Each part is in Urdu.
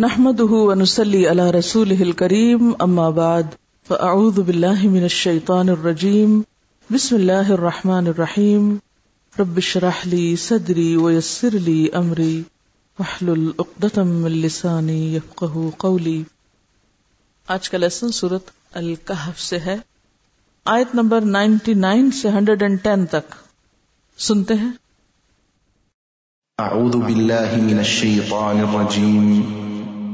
نحمده ونسلي على رسوله الكريم، أما بعد، فأعوذ بالله من الشيطان الرجيم. بسم الله الرحمن الرحيم. رب اشرح لي صدري ويسر لي أمري. واحلل عقدة من لساني يفقه قولي. آج کا لیسن سورت الکحف سے ہے۔ آیت نمبر 99 سے 110 تک۔ سنتے ہیں۔ أعوذ بالله من الشيطان الرجيم.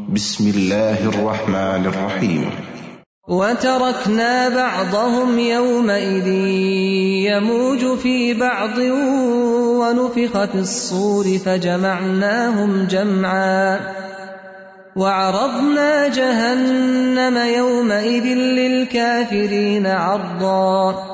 بسم الله الرحمن الرحيم وتركنا بعضهم يومئذ يموج في بعض ونفخ في الصور فجمعناهم جمعا وعرضنا جهنم يومئذ للكافرين عرضا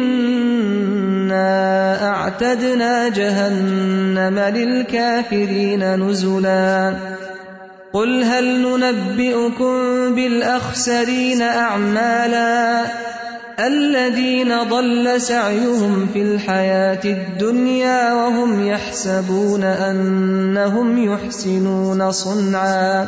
أعتدنا جهنم للكافرين نزلا. قل هل ننبئكم بالأخسرين أعمالا؟ الذين ضل سعيهم في الحياة الدنيا وهم يحسبون أنهم يحسنون صنعا.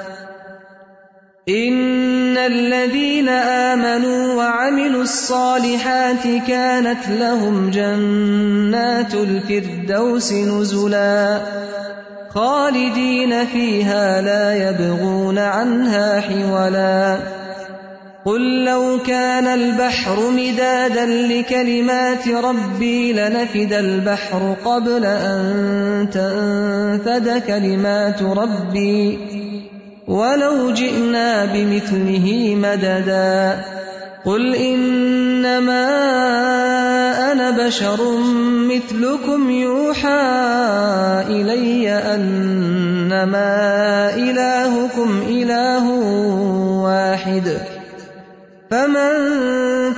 إن الذين آمنوا وعملوا الصالحات كانت لهم جنات الفردوس نزلا خالدين فيها لا يبغون عنها حولا قل لو كان البحر مدادا لكلمات ربي لنفد البحر قبل أن تنفد كلمات ربي ولو جئنا بمثله مددا. قل إنما أنا بشر مثلكم يوحى إلي أنما إلهكم إله واحد. فمن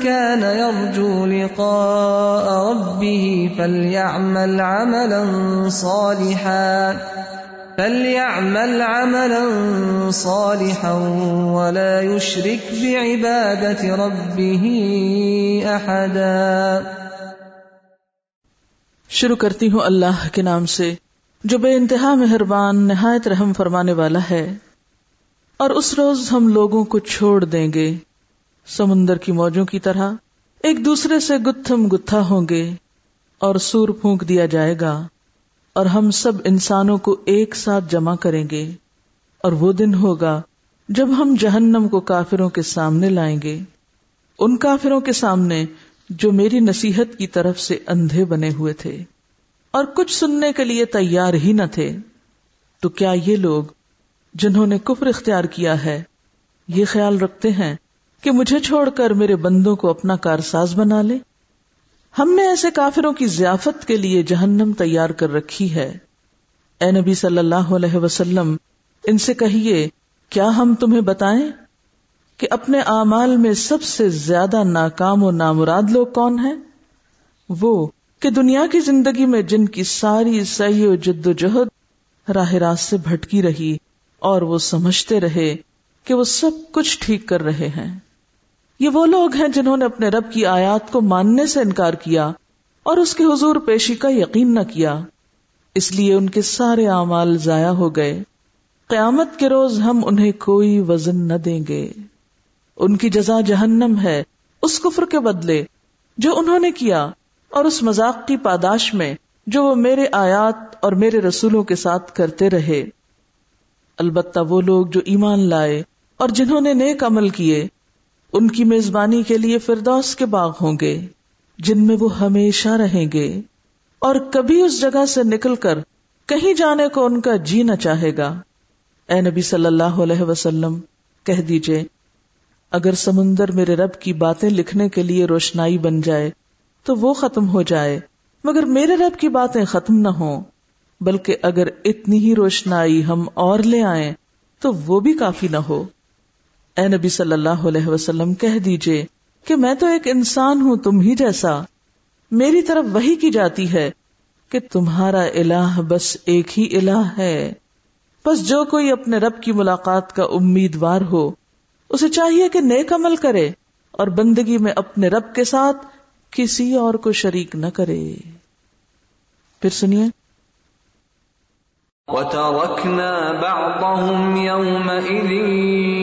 كان يرجو لقاء ربه فليعمل عملا صالحا. فليعمل عملا صالحا ولا يشرك بعبادة ربه أحدا۔ شروع کرتی ہوں اللہ کے نام سے، جو بے انتہا مہربان، نہایت رحم فرمانے والا ہے۔ اور اس روز ہم لوگوں کو چھوڑ دیں گے۔ سمندر کی موجوں کی طرح ایک دوسرے سے گتھم گتھا ہوں گے اور سور پھونک دیا جائے گا۔ اور ہم سب انسانوں کو ایک ساتھ جمع کریں گے، اور وہ دن ہوگا جب ہم جہنم کو کافروں کے سامنے لائیں گے۔ ان کافروں کے سامنے جو میری نصیحت کی طرف سے اندھے بنے ہوئے تھے۔ اور کچھ سننے کے لیے تیار ہی نہ تھے۔ تو کیا یہ لوگ جنہوں نے کفر اختیار کیا ہے، یہ خیال رکھتے ہیں کہ مجھے چھوڑ کر میرے بندوں کو اپنا کارساز بنا لے ہم نے ایسے کافروں کی ضیافت کے لیے جہنم تیار کر رکھی ہے۔ اے نبی صلی اللہ علیہ وسلم، ان سے کہیے، کیا ہم تمہیں بتائیں کہ اپنے اعمال میں سب سے زیادہ ناکام و نامراد لوگ کون ہیں؟ وہ کہ دنیا کی زندگی میں جن کی ساری صحیح و جد و جہد راہ راست سے بھٹکی رہی اور وہ سمجھتے رہے کہ وہ سب کچھ ٹھیک کر رہے ہیں۔ یہ وہ لوگ ہیں جنہوں نے اپنے رب کی آیات کو ماننے سے انکار کیا اور اس کے حضور پیشی کا یقین نہ کیا۔ اس لیے ان کے سارے اعمال ضائع ہو گئے۔ قیامت کے روز ہم انہیں کوئی وزن نہ دیں گے۔ ان کی جزا جہنم ہے، اس کفر کے بدلے جو انہوں نے کیا اور اس مذاق کی پاداش میں جو وہ میرے آیات اور میرے رسولوں کے ساتھ کرتے رہے۔ البتہ وہ لوگ جو ایمان لائے اور جنہوں نے نیک عمل کیے ان کی میزبانی کے لیے فردوس کے باغ ہوں گے، جن میں وہ ہمیشہ رہیں گے۔ اور کبھی اس جگہ سے نکل کر کہیں جانے کو ان کا جی نہ چاہے گا۔ اے نبی صلی اللہ علیہ وسلم، کہہ دیجیے، اگر سمندر میرے رب کی باتیں لکھنے کے لیے روشنائی بن جائے، تو وہ ختم ہو جائے۔ مگر میرے رب کی باتیں ختم نہ ہوں، بلکہ اگر اتنی ہی روشنائی ہم اور لے آئیں، تو وہ بھی کافی نہ ہو۔ اے نبی صلی اللہ علیہ وسلم، کہہ دیجیے کہ میں تو ایک انسان ہوں تم ہی جیسا۔ میری طرف وہی کی جاتی ہے کہ تمہارا الہ بس ایک ہی الہ ہے۔ بس جو کوئی اپنے رب کی ملاقات کا امیدوار ہو، اسے چاہیے کہ نیک عمل کرے اور بندگی میں اپنے رب کے ساتھ کسی اور کو شریک نہ کرے۔ پھر سنیے۔ وتركنا بعضهم يومئذ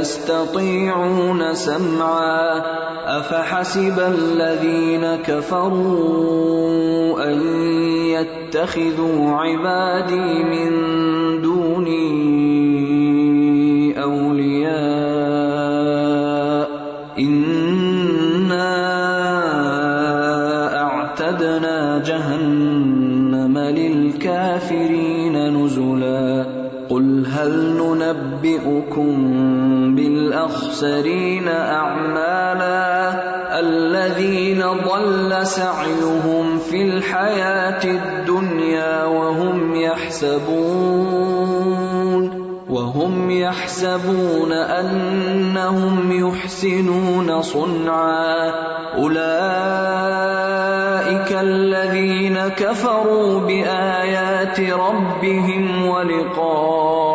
يستطيعون سمعا أفحسب الذين كفروا أن يتخذوا عبادي من دوني أولياء إنا أعتدنا جهنم للكافرين نزلا قل هل ننبئكم بالأخسرين أعمالا الذين ضل سعيهم في الحياة الدنيا وهم يحسبون وهم يحسبون أنهم يحسنون صنعا أولئك الذين كفروا بآيات ربهم ولقائه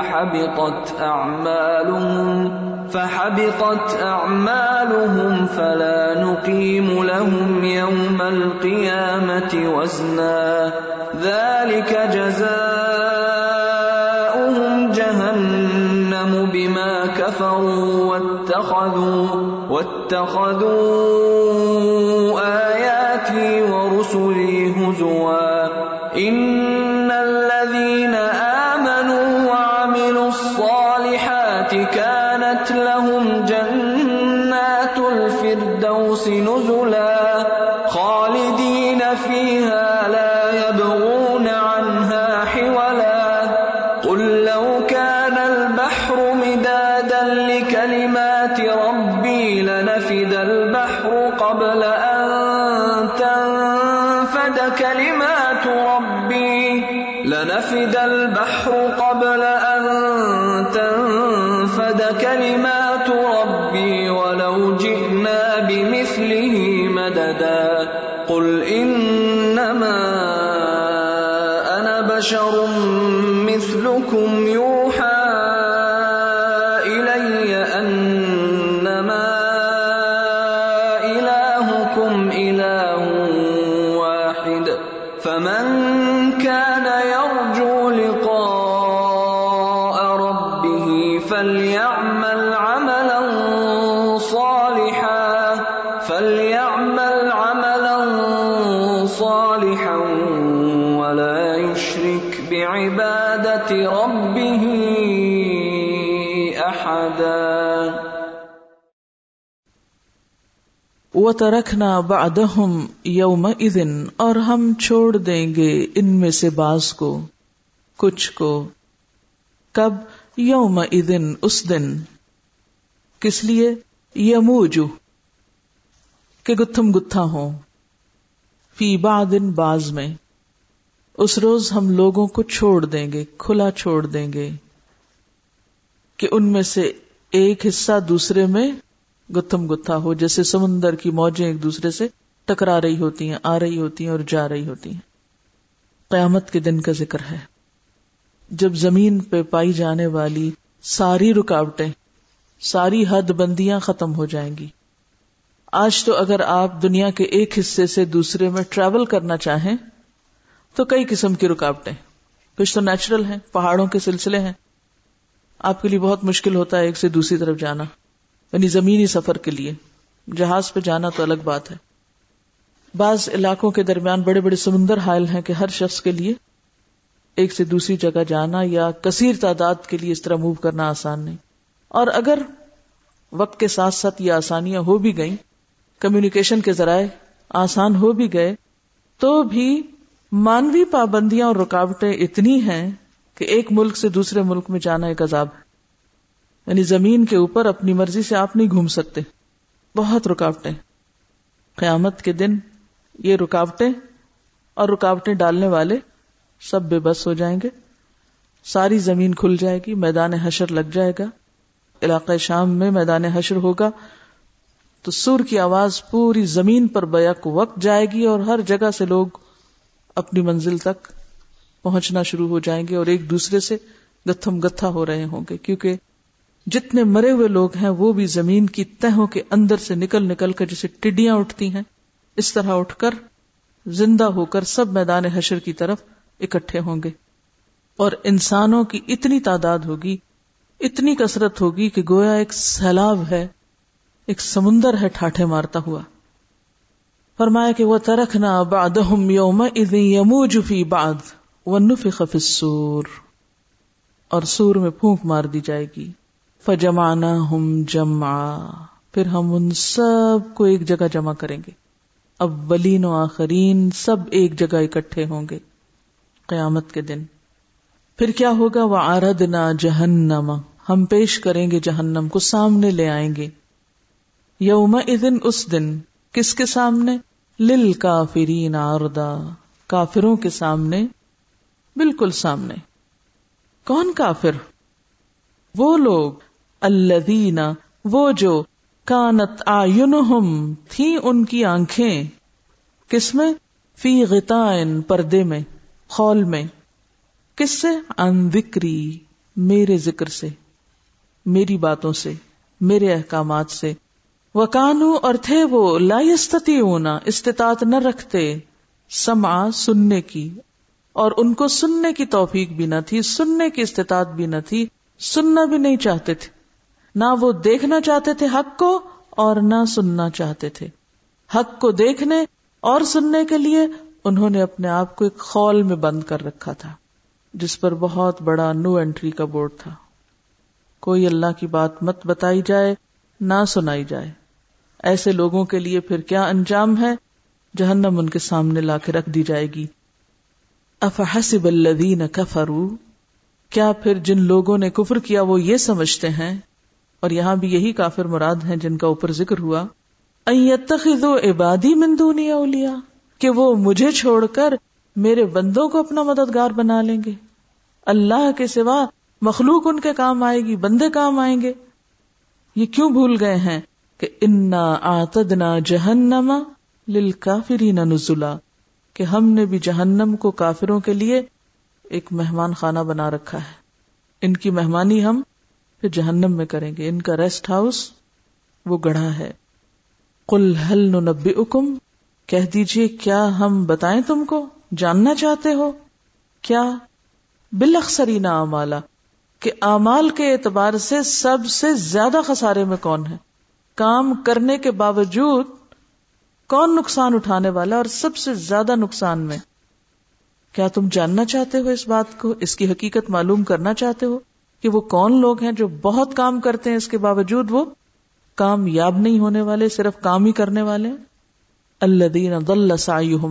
فحبطت أعمالهم فحبطت أعمالهم فلا نقيم لهم يوم القيامة وزنا. ذلك جزاؤهم جهنم بما كفروا واتخذوا واتخذوا آياتي ورسلي هزوا. إن وہ ترکھنا بعدہم یوم ادن اور ہم چھوڑ دیں گے ان میں سے باز کو، کچھ کو۔ کب؟ یوم ادن اس دن۔ کس لیے؟ یموجو کہ گتھم گتھا ہوں۔ فی بعدن باز میں۔ اس روز ہم لوگوں کو چھوڑ دیں گے، کھلا چھوڑ دیں گے۔ کہ ان میں سے ایک حصہ دوسرے میں گتھم گتھا ہو، جیسے سمندر کی موجیں ایک دوسرے سے ٹکرا رہی ہوتی ہیں، آ رہی ہوتی ہیں اور جا رہی ہوتی ہیں۔ قیامت کے دن کا ذکر ہے۔ جب زمین پہ پائی جانے والی ساری رکاوٹیں، ساری حد بندیاں ختم ہو جائیں گی۔ آج تو اگر آپ دنیا کے ایک حصے سے دوسرے میں ٹریول کرنا چاہیں، تو کئی قسم کی رکاوٹیں۔ کچھ تو نیچرل ہیں، پہاڑوں کے سلسلے ہیں۔ آپ کے لیے بہت مشکل ہوتا ہے ایک سے دوسری طرف جانا۔ یعنی زمینی سفر کے لیے۔ جہاز پہ جانا تو الگ بات ہے۔ بعض علاقوں کے درمیان بڑے بڑے سمندر حائل ہیں کہ ہر شخص کے لیے ایک سے دوسری جگہ جانا یا کثیر تعداد کے لیے اس طرح موو کرنا آسان نہیں۔ اور اگر وقت کے ساتھ ساتھ یہ آسانیاں ہو بھی گئیں کمیونیکیشن کے ذرائع آسان ہو بھی گئے، تو بھی مانوی پابندیاں اور رکاوٹیں اتنی ہیں کہ ایک ملک سے دوسرے ملک میں جانا ایک عذاب ہے۔ یعنی زمین کے اوپر اپنی مرضی سے آپ نہیں گھوم سکتے۔ بہت رکاوٹیں۔ قیامت کے دن یہ رکاوٹیں اور رکاوٹیں ڈالنے والے سب بے بس ہو جائیں گے۔ ساری زمین کھل جائے گی، میدان حشر لگ جائے گا۔ علاقہ شام میں میدان حشر ہوگا۔ تو سور کی آواز پوری زمین پر بیک وقت جائے گی اور ہر جگہ سے لوگ اپنی منزل تک پہنچنا شروع ہو جائیں گے اور ایک دوسرے سے گتھم گتھا ہو رہے ہوں گے۔ کیونکہ جتنے مرے ہوئے لوگ ہیں وہ بھی زمین کی تہوں کے اندر سے نکل نکل کر جسے ٹڈیاں اٹھتی ہیں۔ اس طرح اٹھ کر زندہ ہو کر سب میدان حشر کی طرف اکٹھے ہوں گے۔ اور انسانوں کی اتنی تعداد ہوگی، اتنی کثرت ہوگی کہ گویا ایک سیلاب ہے، ایک سمندر ہے ٹھاٹھے مارتا ہوا۔ فرمایا کہ وہ ترخ نہ باد یوم یموج فی باد و نفخ فی السور۔ اور سور میں پھونک مار دی جائے گی۔ فجمانا ہم جمع پھر ہم ان سب کو ایک جگہ جمع کریں گے۔ اولین و آخرین سب ایک جگہ اکٹھے ہوں گے۔ قیامت کے دن۔ پھر کیا ہوگا؟ وہ آردنا جہنم۔ ہم پیش کریں گے جہنم کو سامنے لے آئیں گے۔ یوم دن اس دن۔ کس کے سامنے؟ لل کافرین آردا کافروں کے سامنے۔ بالکل سامنے۔ کون کافر؟ وہ لوگ۔ الذین، وہ جو کانت آئینہم تھی ان کی آنکھیں، کس میں؟ فی غطائن پردے میں، خول میں۔ کس سے؟ ان ذکری، میرے ذکر سے، میری باتوں سے، میرے احکامات سے۔ وہ کانو اور تھے وہ لائستی ہونا استطاعت نہ رکھتے سما سننے کی۔ اور ان کو سننے کی توفیق بھی نہ تھی، سننے کی استطاعت بھی نہ تھی، سننا بھی نہیں چاہتے تھے۔ نہ وہ دیکھنا چاہتے تھے حق کو اور نہ سننا چاہتے تھے۔ حق کو دیکھنے اور سننے کے لیے انہوں نے اپنے آپ کو ایک خول میں بند کر رکھا تھا، جس پر بہت بڑا نو اینٹری کا بورڈ تھا۔ کوئی اللہ کی بات مت بتائی جائے، نہ سنائی جائے۔ ایسے لوگوں کے لیے پھر کیا انجام ہے؟ جہنم ان کے سامنے لا کے رکھ دی جائے گی۔ افحسب الذین کفروا، کیا پھر جن لوگوں نے کفر کیا وہ یہ سمجھتے ہیں؟ اور یہاں بھی یہی کافر مراد ہیں جن کا اوپر ذکر ہوا عبادی من دونی اولیاء، کہ وہ مجھے چھوڑ کر میرے بندوں کو اپنا مددگار بنا لیں گے۔ اللہ کے سوا مخلوق ان کے کام آئے گی، بندے کام آئیں گے۔ یہ کیوں بھول گئے ہیں کہ انا آتدنا جہنما للکافرین نزلا، کہ ہم نے بھی جہنم کو کافروں کے لیے ایک مہمان خانہ بنا رکھا ہے۔ ان کی مہمانی ہم پھر جہنم میں کریں گے۔ ان کا ریسٹ ہاؤس وہ گڑھا ہے۔ کل حل نبی اکم کہہ دیجیے کیا ہم بتائیں تم کو؟ جاننا چاہتے ہو؟ کیا؟ بلخری نا امالا، کہ امال کے اعتبار سے سب سے زیادہ خسارے میں کون ہے؟ کام کرنے کے باوجود کون نقصان اٹھانے والا اور سب سے زیادہ نقصان میں؟ کیا تم جاننا چاہتے ہو اس بات کو؟ اس کی حقیقت معلوم کرنا چاہتے ہو؟ کہ وہ کون لوگ ہیں جو بہت کام کرتے ہیں اس کے باوجود وہ کامیاب نہیں ہونے والے، صرف کام ہی کرنے والے اللہ دین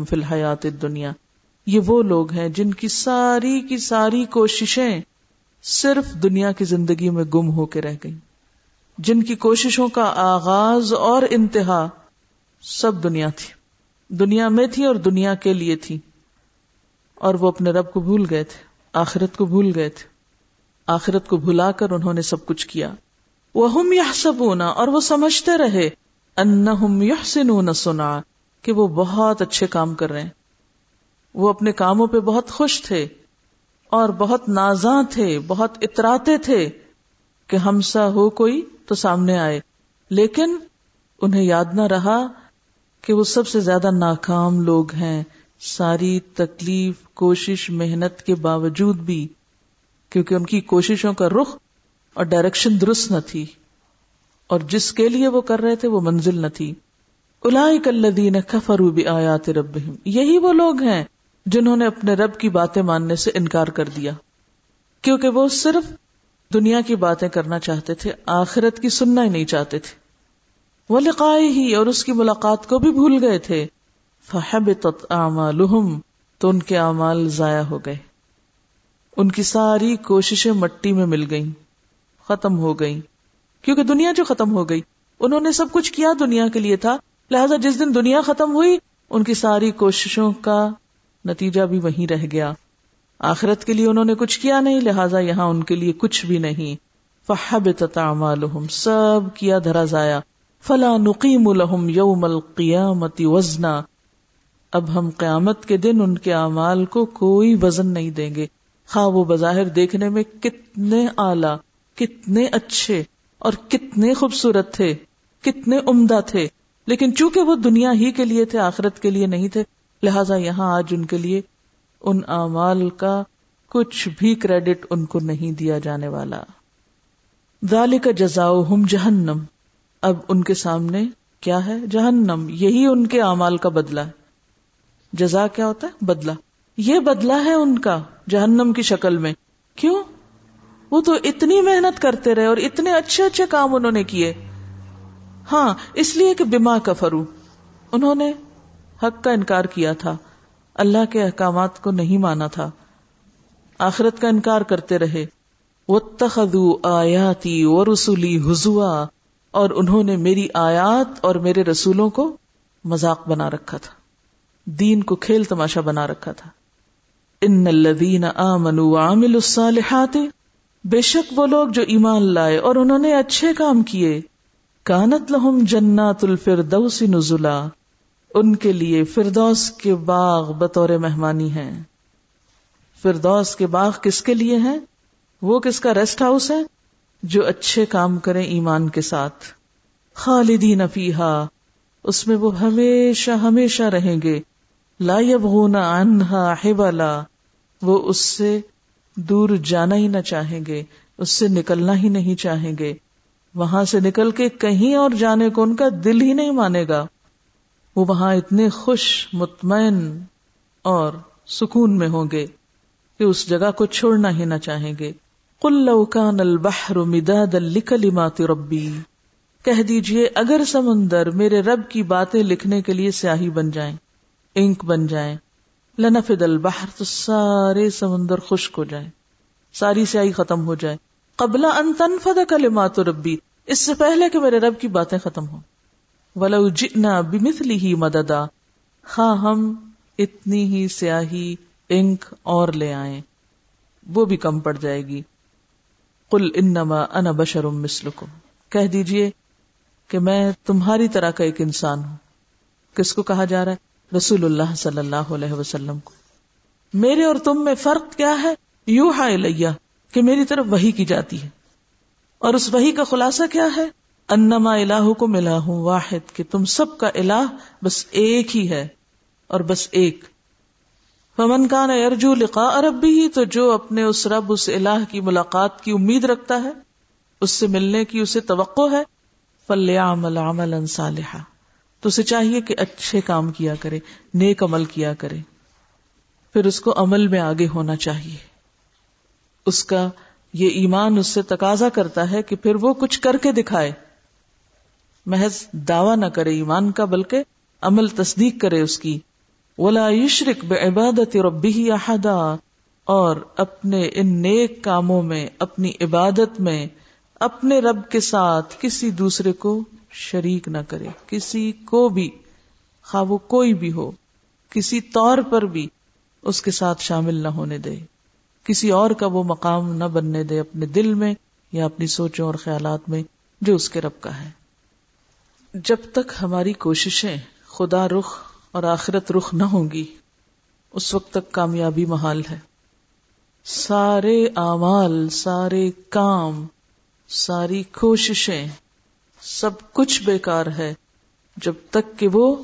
فی الحیات دنیا یہ وہ لوگ ہیں جن کی ساری کی ساری کوششیں صرف دنیا کی زندگی میں گم ہو کے رہ گئی جن کی کوششوں کا آغاز اور انتہا سب دنیا تھی۔ دنیا میں تھی اور دنیا کے لیے تھی۔ اور وہ اپنے رب کو بھول گئے تھے، آخرت کو بھول گئے تھے۔ آخرت کو بھلا کر انہوں نے سب کچھ کیا۔ وہ ہم یہ سب اور وہ سمجھتے رہے۔ ان سنا کہ وہ بہت اچھے کام کر رہے ہیں۔ وہ اپنے کاموں پہ بہت خوش تھے اور بہت نازاں تھے، بہت اتراتے تھے کہ ہم سا ہو کوئی تو سامنے آئے۔ لیکن انہیں یاد نہ رہا کہ وہ سب سے زیادہ ناکام لوگ ہیں۔ ساری تکلیف، کوشش، محنت کے باوجود بھی کیونکہ ان کی کوششوں کا رخ اور ڈائریکشن درست نہ تھی اور جس کے لیے وہ کر رہے تھے وہ منزل نہ تھی۔ الدین کفروا بآیات ربهم یہی وہ لوگ ہیں جنہوں نے اپنے رب کی باتیں ماننے سے انکار کر دیا۔ کیونکہ وہ صرف دنیا کی باتیں کرنا چاہتے تھے، آخرت کی سننا ہی نہیں چاہتے تھے۔ وہ لقائے ہی اور اس کی ملاقات کو بھی بھول گئے تھے۔ فحبطت اعمالهم تو ان کے اعمال ضائع ہو گئے۔ ان کی ساری کوششیں مٹی میں مل گئیں، ختم ہو گئیں۔ کیونکہ دنیا جو ختم ہو گئی، انہوں نے سب کچھ کیا دنیا کے لیے تھا۔ لہذا جس دن دنیا ختم ہوئی، ان کی ساری کوششوں کا نتیجہ بھی وہیں رہ گیا۔ آخرت کے لیے انہوں نے کچھ کیا نہیں، لہٰذا یہاں ان کے لیے کچھ بھی نہیں۔ فہب تعمالهم سب کیا دھرا ضایا فلا نقیم لهم یوم القیامت وزنا۔ اب ہم قیامت کے دن ان کے اعمال کو کوئی وزن نہیں دیں گے۔ خواہ وہ بظاہر دیکھنے میں کتنے اعلی، کتنے اچھے اور کتنے خوبصورت تھے، کتنے عمدہ تھے۔ لیکن چونکہ وہ دنیا ہی کے لیے تھے، آخرت کے لیے نہیں تھے، لہٰذا یہاں آج ان کے لیے ان اعمال کا کچھ بھی کریڈٹ ان کو نہیں دیا جانے والا۔ ذالک کا جزاؤ ہم جہنم۔ اب ان کے سامنے کیا ہے؟ جہنم، یہی ان کے اعمال کا بدلہ۔ ہے جزا کیا ہوتا ہے؟ بدلہ۔ یہ بدلہ ہے ان کا جہنم کی شکل میں۔ کیوں؟ وہ تو اتنی محنت کرتے رہے اور اتنے اچھے اچھے کام انہوں نے کیے۔ ہاں اس لیے کہ بیما کا فرو انہوں نے حق کا انکار کیا تھا۔ اللہ کے احکامات کو نہیں مانا تھا۔ آخرت کا انکار کرتے رہے۔ وہ تخدو آیاتی و رسولی حضوا اور انہوں نے میری آیات اور میرے رسولوں کو مذاق بنا رکھا تھا۔ دین کو کھیل تماشا بنا رکھا تھا۔ ان الذین آمنوا وعملوا الصالحات، بے شک وہ لوگ جو ایمان لائے اور انہوں نے اچھے کام کیے، کانت لہم جنات الفردوس نزلا، ان کے لیے فردوس کے باغ بطور مہمانی ہیں۔ فردوس کے باغ کس کے لیے ہیں؟ وہ کس کا ریسٹ ہاؤس ہے؟ جو اچھے کام کریں ایمان کے ساتھ۔ خالدین فیہا، اس میں وہ ہمیشہ ہمیشہ رہیں گے۔ لا یبغون عنہا حبلا۔ وہ اس سے دور جانا ہی نہ چاہیں گے، اس سے نکلنا ہی نہیں چاہیں گے۔ وہاں سے نکل کے کہیں اور جانے کو ان کا دل ہی نہیں مانے گا۔ وہ وہاں اتنے خوش، مطمئن اور سکون میں ہوں گے کہ اس جگہ کو چھوڑنا ہی نہ چاہیں گے۔ کل لوکان البحر مداد لکلمات ربی۔ کہہ دیجیے، اگر سمندر میرے رب کی باتیں لکھنے کے لیے سیاہی بن جائیں، انک بن جائیں لنفد البحر، تو سارے سمندر خشک ہو جائیں۔ ساری سیاہی ختم ہو جائے قبل ان تنفد کلمات ربی اس سے پہلے کہ میرے رب کی باتیں ختم ہوں۔ ولو جئنا بمثلی ہی مددا ہاں ہم اتنی ہی سیاہی انک اور لے آئیں۔ وہ بھی کم پڑ جائے گی۔ قل انما انا بشر مثلکم۔ کہہ دیجیے کہ میں تمہاری طرح کا ایک انسان ہوں۔ کس کو کہا جا رہا ہے؟ رسول اللہ صلی اللہ علیہ وسلم کو۔ میرے اور تم میں فرق کیا ہے؟ یو ہا کہ میری طرف وہی کی جاتی ہے۔ اور اس وہی کا خلاصہ کیا ہے؟ انما الہ کو ملا ہوں واحد، کہ تم سب کا الہ بس ایک ہی ہے اور بس ایک۔ فمن کان ارجو لقاء ربی ہی تو جو اپنے اس رب، اس الہ کی ملاقات کی امید رکھتا ہے، اس سے ملنے کی اسے توقع ہے۔ فلیعمل عملا صالحا۔ تو اسے چاہیے کہ اچھے کام کیا کرے، نیک عمل کیا کرے۔ پھر اس کو عمل میں آگے ہونا چاہیے۔ اس کا یہ ایمان اس سے تقاضا کرتا ہے کہ پھر وہ کچھ کر کے دکھائے۔ محض دعوی نہ کرے ایمان کا، بلکہ عمل تصدیق کرے اس کی۔ ولا یشرک بے عبادت ربی احدا اور اپنے ان نیک کاموں میں، اپنی عبادت میں، اپنے رب کے ساتھ کسی دوسرے کو شریک نہ کرے۔ کسی کو بھی، خواہ وہ کوئی بھی ہو، کسی طور پر بھی اس کے ساتھ شامل نہ ہونے دے۔ کسی اور کا وہ مقام نہ بننے دے اپنے دل میں یا اپنی سوچوں اور خیالات میں جو اس کے رب کا ہے۔ جب تک ہماری کوششیں خدا رخ اور آخرت رخ نہ ہوں گی، اس وقت تک کامیابی محال ہے۔ سارے اعمال، سارے کام، ساری کوششیں سب کچھ بیکار ہے جب تک کہ وہ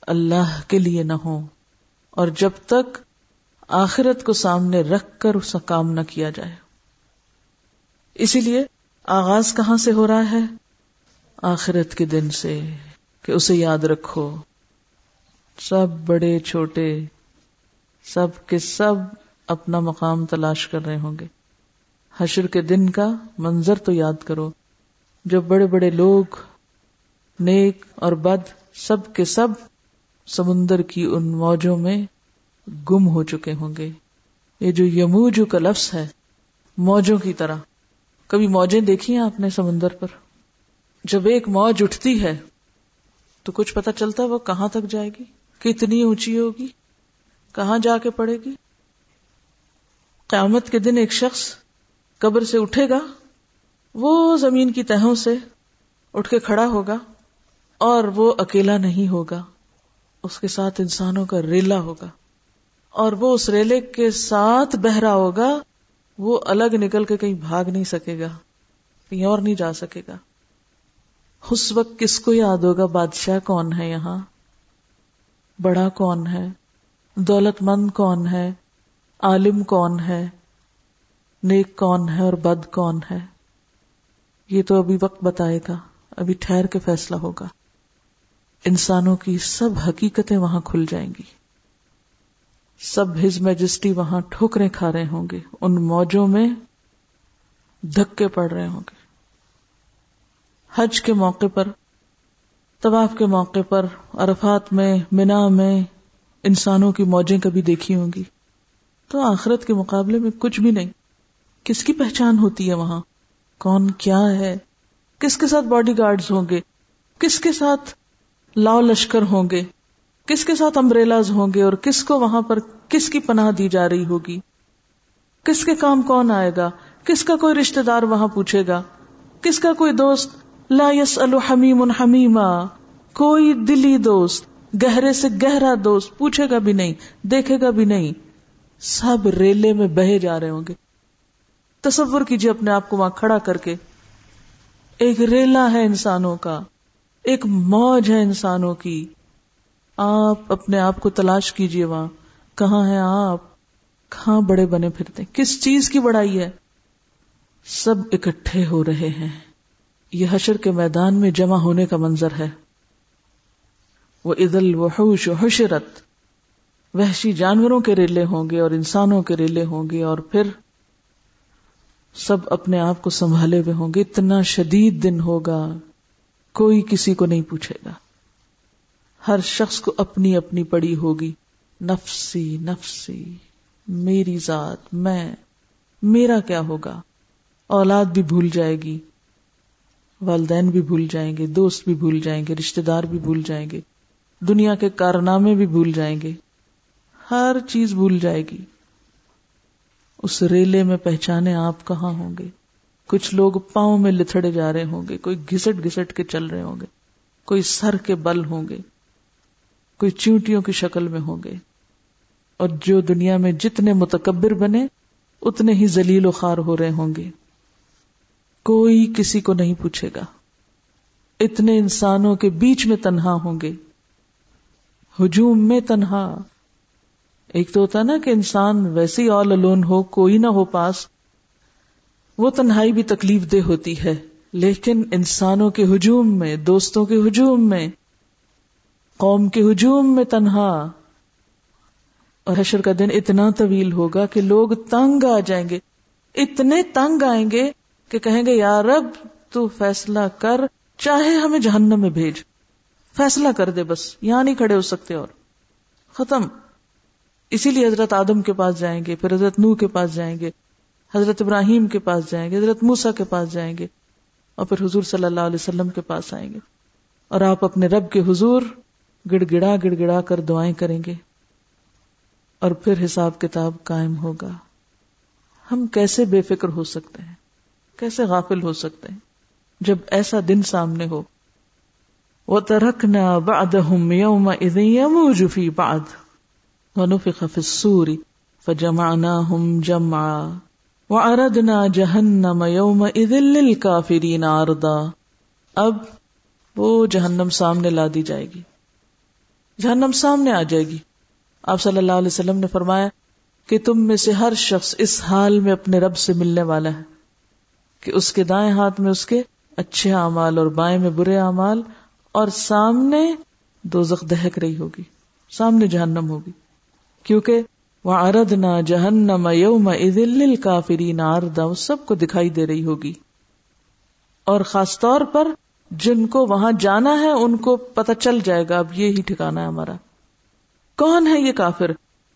اللہ کے لیے نہ ہو اور جب تک آخرت کو سامنے رکھ کر اس کا کام نہ کیا جائے۔ اسی لیے آغاز کہاں سے ہو رہا ہے؟ آخرت کے دن سے کہ اسے یاد رکھو۔ سب بڑے، چھوٹے، سب کے سب اپنا مقام تلاش کر رہے ہوں گے۔ حشر کے دن کا منظر تو یاد کرو۔ جو بڑے بڑے لوگ، نیک اور بد، سب کے سب سمندر کی ان موجوں میں گم ہو چکے ہوں گے۔ یہ جو یموجو کا لفظ ہے، موجوں کی طرح۔ کبھی موجیں دیکھی ہیں آپ نے سمندر پر؟ جب ایک موج اٹھتی ہے، تو کچھ پتا چلتا ہے وہ کہاں تک جائے گی؟ کتنی اونچی ہوگی؟ کہاں جا کے پڑے گی؟ قیامت کے دن ایک شخص قبر سے اٹھے گا وہ زمین کی تہوں سے اٹھ کے کھڑا ہوگا اور وہ اکیلا نہیں ہوگا، اس کے ساتھ انسانوں کا ریلا ہوگا، اور وہ اس ریلے کے ساتھ بہرا ہوگا، وہ الگ نکل کے کہیں بھاگ نہیں سکے گا، کہیں اور نہیں جا سکے گا۔ اس وقت کس کو یاد ہوگا، بادشاہ کون ہے یہاں؟ بڑا کون ہے؟ دولت مند کون ہے؟ عالم کون ہے؟ نیک کون ہے اور بد کون ہے؟ یہ تو ابھی وقت بتائے گا، ابھی ٹھہر کے فیصلہ ہوگا۔ انسانوں کی سب حقیقتیں وہاں کھل جائیں گی۔ سب ہز میجسٹی وہاں ٹھوکریں کھا رہے ہوں گے۔ ان موجوں میں دھکے پڑ رہے ہوں گے۔ حج کے موقع پر، طواف کے موقع پر، عرفات میں، مینا میں انسانوں کی موجیں کبھی دیکھی ہوں گی۔ تو آخرت کے مقابلے میں کچھ بھی نہیں۔ کس کی پہچان ہوتی ہے وہاں؟ کون کیا ہے؟ کس کے ساتھ باڈی گارڈز ہوں گے؟ کس کے ساتھ لاؤ لشکر ہوں گے؟ کس کے ساتھ امبریلاز ہوں گے اور کس کو وہاں پر کس کی پناہ دی جا رہی ہوگی؟ کس کے کام کون آئے گا؟ کس کا کوئی رشتے دار وہاں پوچھے گا؟ کس کا کوئی دوست لا یس الحمیم حمیما؟ کوئی دلی دوست، گہرے سے گہرا دوست پوچھے گا بھی نہیں، دیکھے گا بھی نہیں، سب ریلے میں بہے جا رہے ہوں گے۔ تصور کیجیے اپنے آپ کو وہاں کھڑا کر کے۔ ایک ریلا ہے انسانوں کا، ایک موج ہے انسانوں کی۔ آپ اپنے آپ کو تلاش کیجیے وہاں۔ کہاں ہے آپ؟ کہاں بڑے بنے پھرتے کس چیز کی بڑائی ہے؟ سب اکٹھے ہو رہے ہیں۔ یہ حشر کے میدان میں جمع ہونے کا منظر ہے۔ وہ عدل وحوش حشرت۔ وحشی جانوروں کے ریلے ہوں گے اور انسانوں کے ریلے ہوں گے اور پھر سب اپنے آپ کو سنبھالے ہوئے ہوں گے، اتنا شدید دن ہوگا، کوئی کسی کو نہیں پوچھے گا۔ ہر شخص کو اپنی اپنی پڑی ہوگی۔ نفسی نفسی، میری ذات، میں، میرا کیا ہوگا؟ اولاد بھی بھول جائے گی، والدین بھی بھول جائیں گے، دوست بھی بھول جائیں گے رشتے دار بھی بھول جائیں گے، دنیا کے کارنامے بھی بھول جائیں گے۔ ہر چیز بھول جائے گی۔ اس ریلے میں پہچانے آپ کہاں ہوں گے؟ کچھ لوگ پاؤں میں لتھڑے جا رہے ہوں گے، کوئی گھسٹ گھسٹ کے چل رہے ہوں گے، کوئی سر کے بل ہوں گے، کوئی چیونٹیوں کی شکل میں ہوں گے۔ اور جو دنیا میں جتنے متکبر بنے، اتنے ہی زلیل و خار ہو رہے ہوں گے۔ کوئی کسی کو نہیں پوچھے گا۔ اتنے انسانوں کے بیچ میں تنہا ہوں گے۔ ہجوم میں تنہا۔ ایک تو ہوتا نا کہ انسان ویسے ہی آل الون ہو، کوئی نہ ہو پاس، وہ تنہائی بھی تکلیف دہ ہوتی ہے۔ لیکن انسانوں کے ہجوم میں، دوستوں کے ہجوم میں، قوم کے ہجوم میں تنہا۔ اور حشر کا دن اتنا طویل ہوگا کہ لوگ تنگ آ جائیں گے۔ اتنے تنگ آئیں گے کہ کہیں گے، یا رب، تو فیصلہ کر، چاہے ہمیں جہنم میں بھیج۔ فیصلہ کر دے بس، یہاں نہیں کھڑے ہو سکتے اور۔ ختم۔ اسی لیے حضرت آدم کے پاس جائیں گے، پھر حضرت نو کے پاس جائیں گے، حضرت ابراہیم کے پاس جائیں گے، حضرت موسا کے پاس جائیں گے، اور پھر حضور صلی اللہ علیہ وسلم کے پاس آئیں گے۔ اور آپ اپنے رب کے حضور گڑ گڑا گڑ گڑا کر دعائیں کریں گے، اور پھر حساب کتاب قائم ہوگا۔ ہم کیسے بے فکر ہو سکتے ہیں؟ کیسے غافل ہو سکتے ہیں؟ جب ایسا دن سامنے ہو۔ وہ ترکنا باد یوم باد ونفخ في السور فجمعناهم جمعا وعرضنا جهنم يومئذ للكافرين عرضا۔ اب وہ جہنم سامنے لا دی جائے گی۔ جہنم سامنے آ جائے گی۔ آپ صلی اللہ علیہ وسلم نے فرمایا کہ تم میں سے ہر شخص اس حال میں اپنے رب سے ملنے والا ہے کہ اس کے دائیں ہاتھ میں اس کے اچھے اعمال اور بائیں میں برے اعمال اور سامنے دو دہک رہی ہوگی، سامنے جہنم ہوگی۔ کیونکہ وہ ارد نہ جہنم یوم کافری نہ سب کو دکھائی دے رہی ہوگی۔ اور خاص طور پر جن کو وہاں جانا ہے، ان کو پتہ چل جائے گا۔ اب یہ ہی ٹھکانا ہے ہمارا۔ کون ہے یہ کافر؟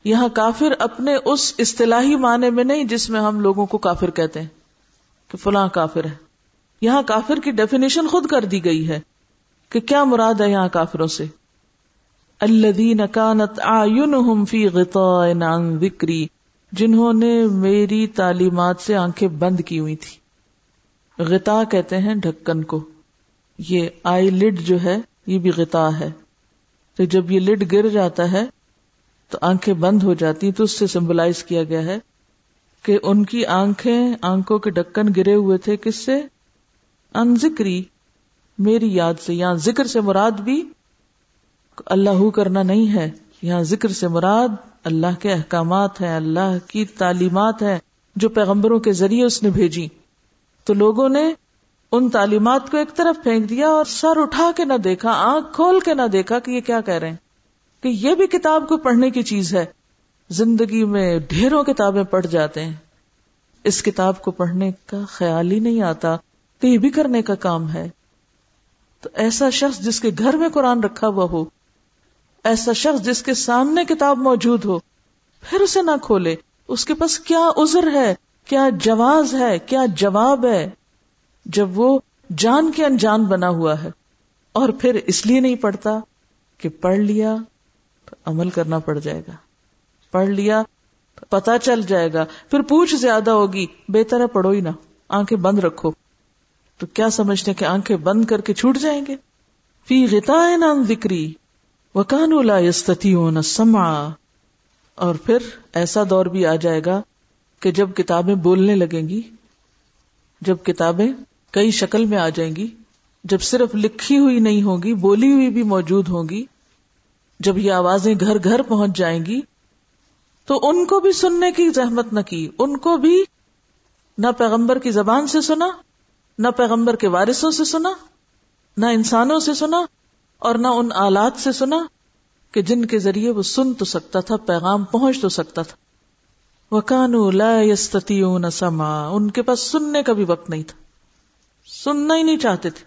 یہاں کافر اپنے اس اصطلاحی معنی میں نہیں جس میں ہم لوگوں کو کافر کہتے ہیں کہ فلاں کافر ہے۔ یہاں کافر کی ڈیفینیشن خود کر دی گئی ہے کہ کیا مراد ہے یہاں کافروں سے؟ الذین کانت اعینہم فی غطاء عن ذکری، جنہوں نے میری تعلیمات سے آنکھیں بند کی ہوئی تھی۔ غطا کہتے ہیں ڈھکن کو۔ یہ آئی لڈ جو ہے، یہ بھی غطا ہے۔ تو جب یہ لڈ گر جاتا ہے، تو آنکھیں بند ہو جاتی تو اس سے سمبلائز کیا گیا ہے کہ ان کی آنکھیں، آنکھوں کے ڈکن گرے ہوئے تھے کس سے؟ ان ذکری۔ میری یاد سے یہاں ذکر سے مراد بھی اللہ کرنا نہیں ہے۔ یہاں ذکر سے مراد اللہ کے احکامات ہیں، اللہ کی تعلیمات ہیں جو پیغمبروں کے ذریعے اس نے بھیجی۔ تو لوگوں نے ان تعلیمات کو ایک طرف پھینک دیا اور سر اٹھا کے نہ دیکھا، آنکھ کھول کے نہ دیکھا کہ یہ کیا کہہ رہے ہیں۔ کہ یہ بھی کتاب کو پڑھنے کی چیز ہے۔ زندگی میں ڈھیروں کتابیں پڑھ جاتے ہیں۔ اس کتاب کو پڑھنے کا خیال ہی نہیں آتا تو یہ بھی کرنے کا کام ہے۔ تو ایسا شخص جس کے گھر میں قرآن رکھا ہوا ہو ایسا شخص جس کے سامنے کتاب موجود ہو، پھر اسے نہ کھولے۔ اس کے پاس کیا عذر ہے؟ کیا جواز ہے؟ کیا جواب ہے؟ جب وہ جان کے انجان بنا ہوا ہے۔ اور پھر اس لیے نہیں پڑھتا کہ پڑھ لیا تو عمل کرنا پڑ جائے گا۔ پڑھ لیا تو پتا چل جائے گا۔ پھر پوچھ زیادہ ہوگی، بہتر ہے پڑھو ہی نہ، آنکھیں بند رکھو۔ تو کیا سمجھتے کہ آنکھیں بند کر کے چھوٹ جائیں گے؟ فی غتا نام ذکری۔ وہ کانولا یستتی سما اور پھر ایسا دور بھی آ جائے گا کہ جب کتابیں بولنے لگیں گی، جب کتابیں کئی شکل میں آ جائیں گی، جب صرف لکھی ہوئی نہیں ہوگی بولی ہوئی بھی موجود ہوگی جب یہ آوازیں گھر گھر پہنچ جائیں گی، تو ان کو بھی سننے کی زحمت نہ کی، ان کو بھی نہ پیغمبر کی زبان سے سنا، نہ پیغمبر کے وارثوں سے سنا، نہ انسانوں سے سنا اور نہ ان آلات سے سنا کہ جن کے ذریعے وہ سن تو سکتا تھا، پیغام پہنچ تو سکتا تھا۔ وہ کانو لستی سما ان کے پاس سننے کا بھی وقت نہیں تھا۔ سننا ہی نہیں چاہتے تھے۔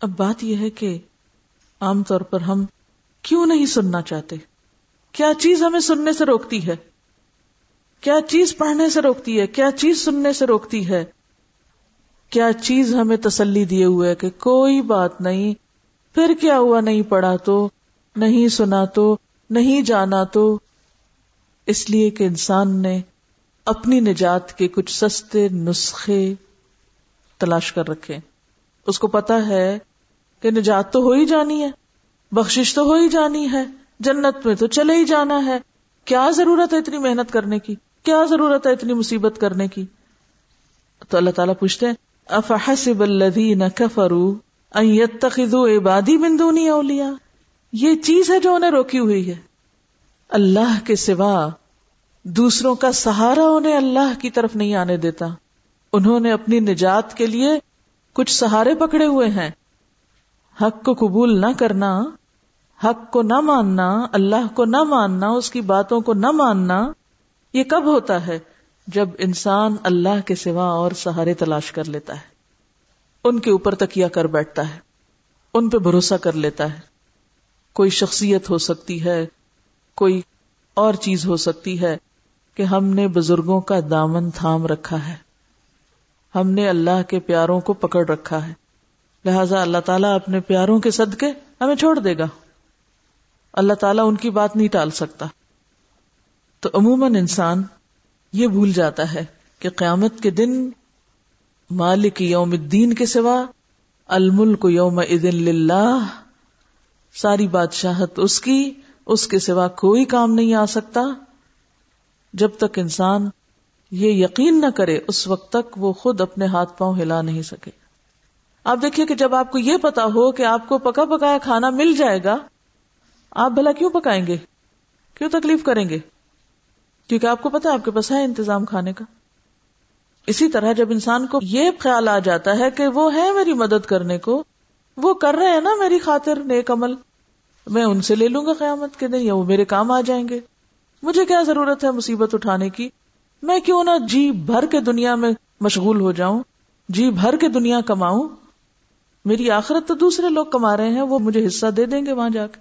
اب بات یہ ہے کہ عام طور پر ہم کیوں نہیں سننا چاہتے؟ کیا چیز ہمیں سننے سے روکتی ہے؟ کیا چیز پڑھنے سے روکتی ہے؟ کیا چیز سننے سے روکتی ہے؟ کیا چیز ہمیں تسلی دیے ہوئے کہ کوئی بات نہیں پھر کیا ہوا نہیں پڑھا تو، نہیں سنا تو، نہیں جانا تو؟ اس لیے کہ انسان نے اپنی نجات کے کچھ سستے نسخے تلاش کر رکھے۔ اس کو پتا ہے کہ نجات تو ہو ہی جانی ہے، بخشش تو ہو ہی جانی ہے، جنت میں تو چلے ہی جانا ہے۔ کیا ضرورت ہے اتنی محنت کرنے کی؟ کیا ضرورت ہے اتنی مصیبت کرنے کی؟ تو اللہ تعالیٰ پوچھتے ہیں، افحسب الذین کفروا؟ عبادی من دونی اولیاء۔ یہ چیز ہے جو انہیں روکی ہوئی ہے۔ اللہ کے سوا دوسروں کا سہارا انہیں اللہ کی طرف نہیں آنے دیتا۔ انہوں نے اپنی نجات کے لیے کچھ سہارے پکڑے ہوئے ہیں۔ حق کو قبول نہ کرنا، حق کو نہ ماننا، اللہ کو نہ ماننا، اس کی باتوں کو نہ ماننا، یہ کب ہوتا ہے جب انسان اللہ کے سوا اور سہارے تلاش کر لیتا ہے؟ ان کے اوپر تکیا کر بیٹھتا ہے، ان پہ بھروسہ کر لیتا ہے۔ کوئی شخصیت ہو سکتی ہے، کوئی اور چیز ہو سکتی ہے کہ ہم نے بزرگوں کا دامن تھام رکھا ہے۔ ہم نے اللہ کے پیاروں کو پکڑ رکھا ہے۔ لہذا اللہ تعالیٰ اپنے پیاروں کے صدقے ہمیں چھوڑ دے گا۔ اللہ تعالیٰ ان کی بات نہیں ٹال سکتا۔ تو عموماً انسان یہ بھول جاتا ہے کہ قیامت کے دن مالک یوم الدین کے سوا الملک یوم ادن للہ۔ ساری بادشاہت اس کی، اس کے سوا کوئی کام نہیں آ سکتا۔ جب تک انسان یہ یقین نہ کرے، اس وقت تک وہ خود اپنے ہاتھ پاؤں ہلا نہیں سکے۔ آپ دیکھیے کہ جب آپ کو یہ پتا ہو کہ آپ کو پکا پکایا کھانا مل جائے گا، آپ بھلا کیوں پکائیں گے؟ کیوں تکلیف کریں گے؟ کیونکہ آپ کو پتا آپ کے پاس ہے انتظام کھانے کا۔ اسی طرح جب انسان کو یہ خیال آ جاتا ہے کہ وہ ہے میری مدد کرنے کو، وہ کر رہے ہیں نا میری خاطر نیک عمل، میں ان سے لے لوں گا قیامت کے دن یا وہ میرے کام آ جائیں گے۔ مجھے کیا ضرورت ہے مصیبت اٹھانے کی؟ میں کیوں نہ جی بھر کے دنیا میں مشغول ہو جاؤں جی بھر کے دنیا کماؤں۔ میری آخرت تو دوسرے لوگ کما رہے ہیں، وہ مجھے حصہ دے دیں گے وہاں جا کے۔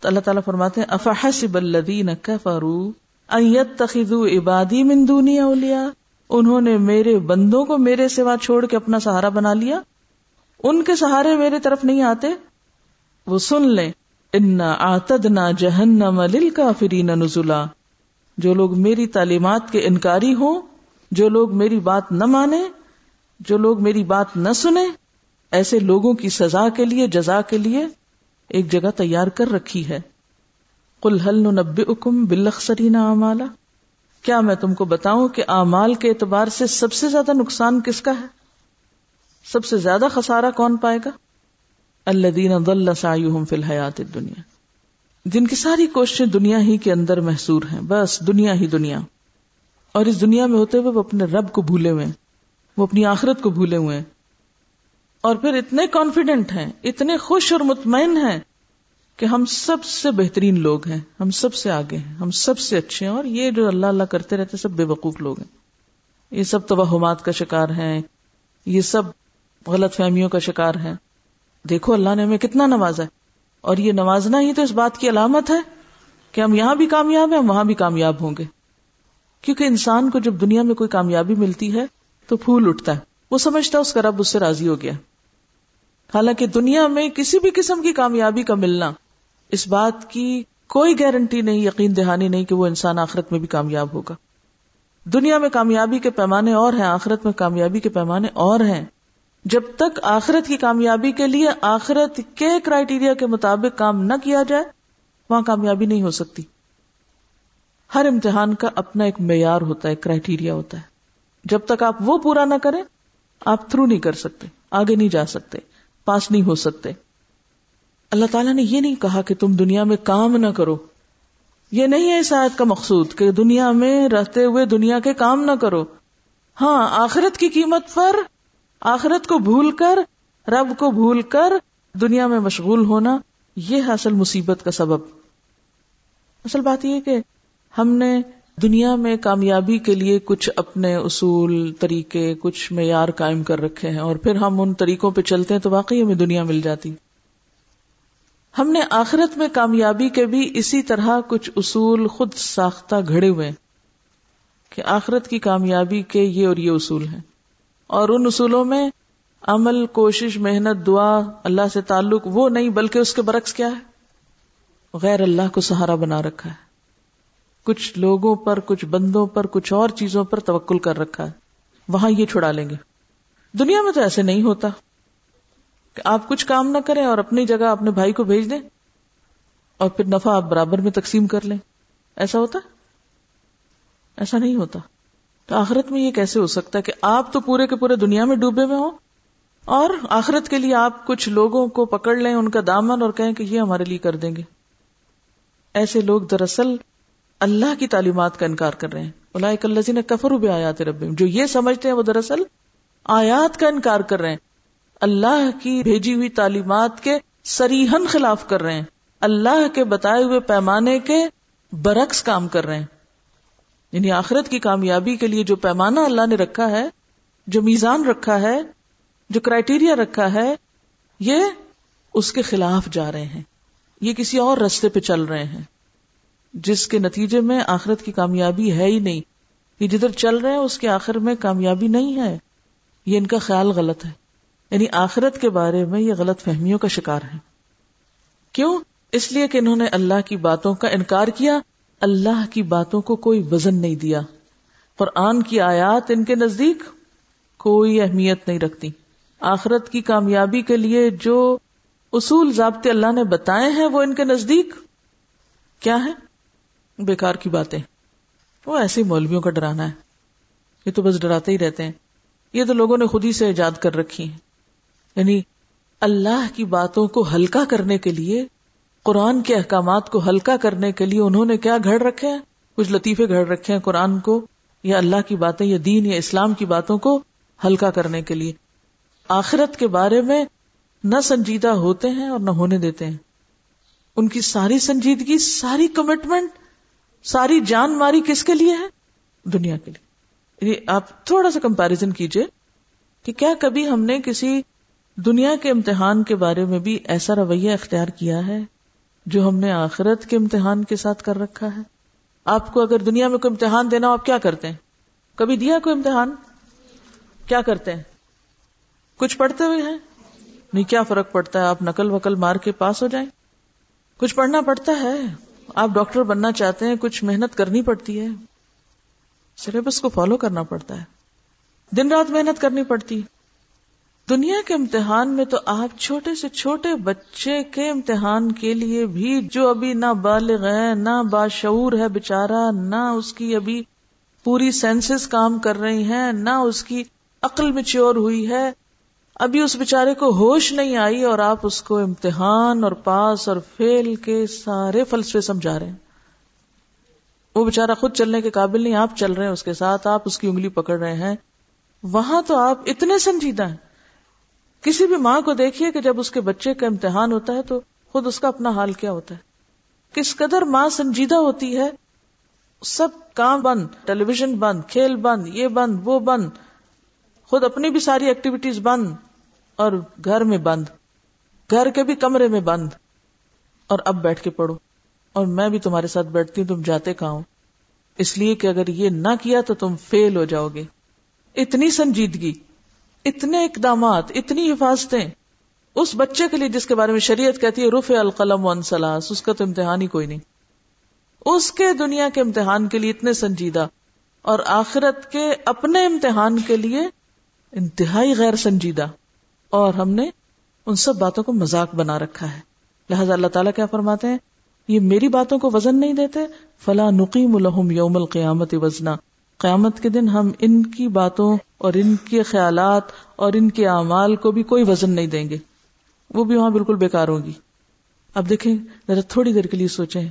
تو اللہ تعالیٰ فرماتے ہیں، افحسب الذین کفروا ان یتخذوا عبادی من دونی اولیاء؟ انہوں نے میرے بندوں کو میرے سوا چھوڑ کے اپنا سہارا بنا لیا۔ ان کے سہارے میرے طرف نہیں آتے۔ وہ سن لیں۔ انا آتدنا جہنم للکافرین نزلا۔ جو لوگ میری تعلیمات کے انکاری ہوں، جو لوگ میری بات نہ مانے جو لوگ میری بات نہ سنے ایسے لوگوں کی سزا کے لیے، جزا کے لیے ایک جگہ تیار کر رکھی ہے۔ کل حل نبے اکم بلخسرین امالا کیا میں تم کو بتاؤں کہ اعمال کے اعتبار سے سب سے زیادہ نقصان کس کا ہے؟ سب سے زیادہ خسارہ کون پائے گا؟ اللہ دین فی الحیات دنیا جن کی ساری کوششیں دنیا ہی کے اندر محسور ہیں، بس دنیا ہی دنیا۔ اور اس دنیا میں ہوتے ہوئے وہ اپنے رب کو بھولے ہوئے وہ اپنی آخرت کو بھولے ہوئے اور پھر اتنے کانفیڈنٹ ہیں، اتنے خوش اور مطمئن ہیں کہ ہم سب سے بہترین لوگ ہیں، ہم سب سے آگے ہیں، ہم سب سے اچھے ہیں، اور یہ جو اللہ اللہ کرتے رہتے سب بے وقوف لوگ ہیں۔ یہ سب توہمات کا شکار ہیں، یہ سب غلط فہمیوں کا شکار ہیں۔ دیکھو، اللہ نے ہمیں کتنا نوازا ہے۔ اور یہ نوازنا ہی تو اس بات کی علامت ہے کہ ہم یہاں بھی کامیاب ہیں، ہم وہاں بھی کامیاب ہوں گے۔ کیونکہ انسان کو جب دنیا میں کوئی کامیابی ملتی ہے، تو پھول اٹھتا ہے۔ وہ سمجھتا ہے، اس کا رب اس سے راضی ہو گیا۔ حالانکہ دنیا میں کسی بھی قسم کی کامیابی کا ملنا اس بات کی کوئی گارنٹی نہیں، یقین دہانی نہیں کہ وہ انسان آخرت میں بھی کامیاب ہوگا۔ دنیا میں کامیابی کے پیمانے اور ہیں، آخرت میں کامیابی کے پیمانے اور ہیں۔ جب تک آخرت کی کامیابی کے لیے آخرت کے کرائٹیریا کے مطابق کام نہ کیا جائے، وہاں کامیابی نہیں ہو سکتی۔ ہر امتحان کا اپنا ایک معیار ہوتا ہے کرائٹیریا ہوتا ہے۔ جب تک آپ وہ پورا نہ کریں، آپ تھرو نہیں کر سکتے، آگے نہیں جا سکتے، پاس نہیں ہو سکتے۔ اللہ تعالیٰ نے یہ نہیں کہا کہ تم دنیا میں کام نہ کرو۔ یہ نہیں ہے اس آیت کا مقصود کہ دنیا میں رہتے ہوئے دنیا کے کام نہ کرو۔ ہاں آخرت کی قیمت پر، آخرت کو بھول کر، رب کو بھول کر دنیا میں مشغول ہونا، یہ اصل مصیبت کا سبب۔ اصل بات یہ کہ ہم نے دنیا میں کامیابی کے لیے کچھ اپنے اصول، طریقے، کچھ معیار قائم کر رکھے ہیں اور پھر ہم ان طریقوں پہ چلتے ہیں تو واقعی ہمیں دنیا مل جاتی۔ ہم نے آخرت میں کامیابی کے بھی اسی طرح کچھ اصول خود ساختہ گھڑے ہوئے کہ آخرت کی کامیابی کے یہ اور یہ اصول ہیں۔ اور ان اصولوں میں عمل، کوشش، محنت، دعا، اللہ سے تعلق، وہ نہیں، بلکہ اس کے برعکس کیا ہے؟ غیر اللہ کو سہارا بنا رکھا ہے۔ کچھ لوگوں پر، کچھ بندوں پر، کچھ اور چیزوں پر توکل کر رکھا ہے۔ وہاں یہ چھڑا لیں گے۔ دنیا میں تو ایسے نہیں ہوتا۔ کہ آپ کچھ کام نہ کریں اور اپنی جگہ اپنے بھائی کو بھیج دیں اور پھر نفع آپ برابر میں تقسیم کر لیں۔ ایسا ہوتا؟ ایسا نہیں ہوتا۔ تو آخرت میں یہ کیسے ہو سکتا ہے کہ آپ تو پورے کے پورے دنیا میں ڈوبے ہوئے ہوں اور آخرت کے لیے آپ کچھ لوگوں کو پکڑ لیں، ان کا دامن اور کہیں کہ یہ ہمارے لیے کر دیں گے۔ ایسے لوگ دراصل اللہ کی تعلیمات کا انکار کر رہے ہیں۔ اللہ اللہ نے کفر بھی آیات رب جو یہ سمجھتے ہیں وہ دراصل آیات کا انکار کر رہے ہیں۔ اللہ کی بھیجی ہوئی تعلیمات کے سریحن خلاف کر رہے ہیں۔ اللہ کے بتائے ہوئے پیمانے کے برعکس کام کر رہے ہیں۔ یعنی آخرت کی کامیابی کے لیے جو پیمانہ اللہ نے رکھا ہے، جو میزان رکھا ہے، جو کرائٹیریا رکھا ہے، یہ اس کے خلاف جا رہے ہیں۔ یہ کسی اور رستے پہ چل رہے ہیں۔ جس کے نتیجے میں آخرت کی کامیابی ہے ہی نہیں۔ یہ جدھر چل رہے ہیں اس کے آخر میں کامیابی نہیں ہے۔ یہ ان کا خیال غلط ہے۔ یعنی آخرت کے بارے میں یہ غلط فہمیوں کا شکار ہے کیوں؟ اس لیے کہ انہوں نے اللہ کی باتوں کا انکار کیا، اللہ کی باتوں کو کوئی وزن نہیں دیا۔ قرآن کی آیات ان کے نزدیک کوئی اہمیت نہیں رکھتی۔ آخرت کی کامیابی کے لیے جو اصول ضابطے اللہ نے بتائے ہیں، وہ ان کے نزدیک کیا ہے بیکار کی باتیں۔ وہ ایسے مولویوں کا ڈرانا ہے۔ یہ تو بس ڈراتے ہی رہتے ہیں۔ یہ تو لوگوں نے خود ہی سے ایجاد کر رکھی ہیں۔ یعنی اللہ کی باتوں کو ہلکا کرنے کے لیے، قرآن کے احکامات کو ہلکا کرنے کے لیے انہوں نے کیا گھڑ رکھے ہیں؟ کچھ لطیفے گھڑ رکھے ہیں قرآن کو یا اللہ کی باتیں یا دین یا اسلام کی باتوں کو ہلکا کرنے کے لیے۔ آخرت کے بارے میں نہ سنجیدہ ہوتے ہیں اور نہ ہونے دیتے ہیں۔ ان کی ساری سنجیدگی، ساری کمٹمنٹ ساری جان ماری کس کے لیے ہے؟ دنیا کے لیے۔ یعنی آپ تھوڑا سا کمپیرزن کیجیے کہ کیا کبھی ہم نے کسی دنیا کے امتحان کے بارے میں بھی ایسا رویہ اختیار کیا ہے جو ہم نے آخرت کے امتحان کے ساتھ کر رکھا ہے؟ آپ کو اگر دنیا میں کوئی امتحان دینا ہو، آپ کیا کرتے ہیں؟ کبھی دیا کوئی امتحان؟ کیا کرتے ہیں؟ کچھ پڑھتے ہوئے ہیں؟ نہیں، کیا فرق پڑتا ہے؟ آپ نقل وکل مار کے پاس ہو جائیں؟ کچھ پڑھنا پڑتا ہے؟ آپ ڈاکٹر بننا چاہتے ہیں، کچھ محنت کرنی پڑتی ہے؟ سلیبس کو فالو کرنا پڑتا ہے۔ دن رات محنت کرنی پڑتی۔ ہے دنیا کے امتحان میں تو آپ چھوٹے سے چھوٹے بچے کے امتحان کے لیے بھی جو ابھی نہ بالغ ہے، نہ باشعور ہے بےچارا نہ اس کی ابھی پوری سینسز کام کر رہی ہیں، نہ اس کی عقل میں ہوئی ہے۔ ابھی اس بےچارے کو ہوش نہیں آئی اور آپ اس کو امتحان اور پاس اور فیل کے سارے فلسفے سمجھا رہے ہیں۔ وہ بےچارا خود چلنے کے قابل نہیں، آپ چل رہے ہیں اس کے ساتھ، آپ اس کی انگلی پکڑ رہے ہیں۔ وہاں تو آپ اتنے سنجیدہ ہیں۔ کسی بھی ماں کو دیکھیے کہ جب اس کے بچے کا امتحان ہوتا ہے تو خود اس کا اپنا حال کیا ہوتا ہے۔ کس قدر ماں سنجیدہ ہوتی ہے، سب کام بند ٹیلی ویژن بند، کھیل بند، یہ بند، وہ بند، خود اپنی بھی ساری ایکٹیویٹیز بند اور گھر میں بند، گھر کے بھی کمرے میں بند، اور اب بیٹھ کے پڑھو، اور میں بھی تمہارے ساتھ بیٹھتی ہوں، تم جاتے کہاں اس لیے کہ اگر یہ نہ کیا تو تم فیل ہو جاؤ گے۔ اتنی سنجیدگی۔ اتنے اقدامات، اتنی حفاظتیں۔ اس بچے کے لیے جس کے بارے میں شریعت کہتی ہے رف القلم انسلاس اس کا تو امتحان ہی کوئی نہیں۔ اس کے دنیا کے امتحان کے لیے اتنے سنجیدہ، اور آخرت کے اپنے امتحان کے لیے انتہائی غیر سنجیدہ۔ اور ہم نے ان سب باتوں کو مذاق بنا رکھا ہے۔ لہذا اللہ تعالیٰ کیا فرماتے ہیں؟ یہ میری باتوں کو وزن نہیں دیتے فلاں نقیم الحم یوم القیامت وزنا۔ قیامت کے دن ہم ان کی باتوں اور ان کے خیالات اور ان کے اعمال کو بھی کوئی وزن نہیں دیں گے۔ وہ بھی وہاں بالکل بیکار ہوگی اب دیکھیں، ذرا تھوڑی دیر کے لیے سوچیں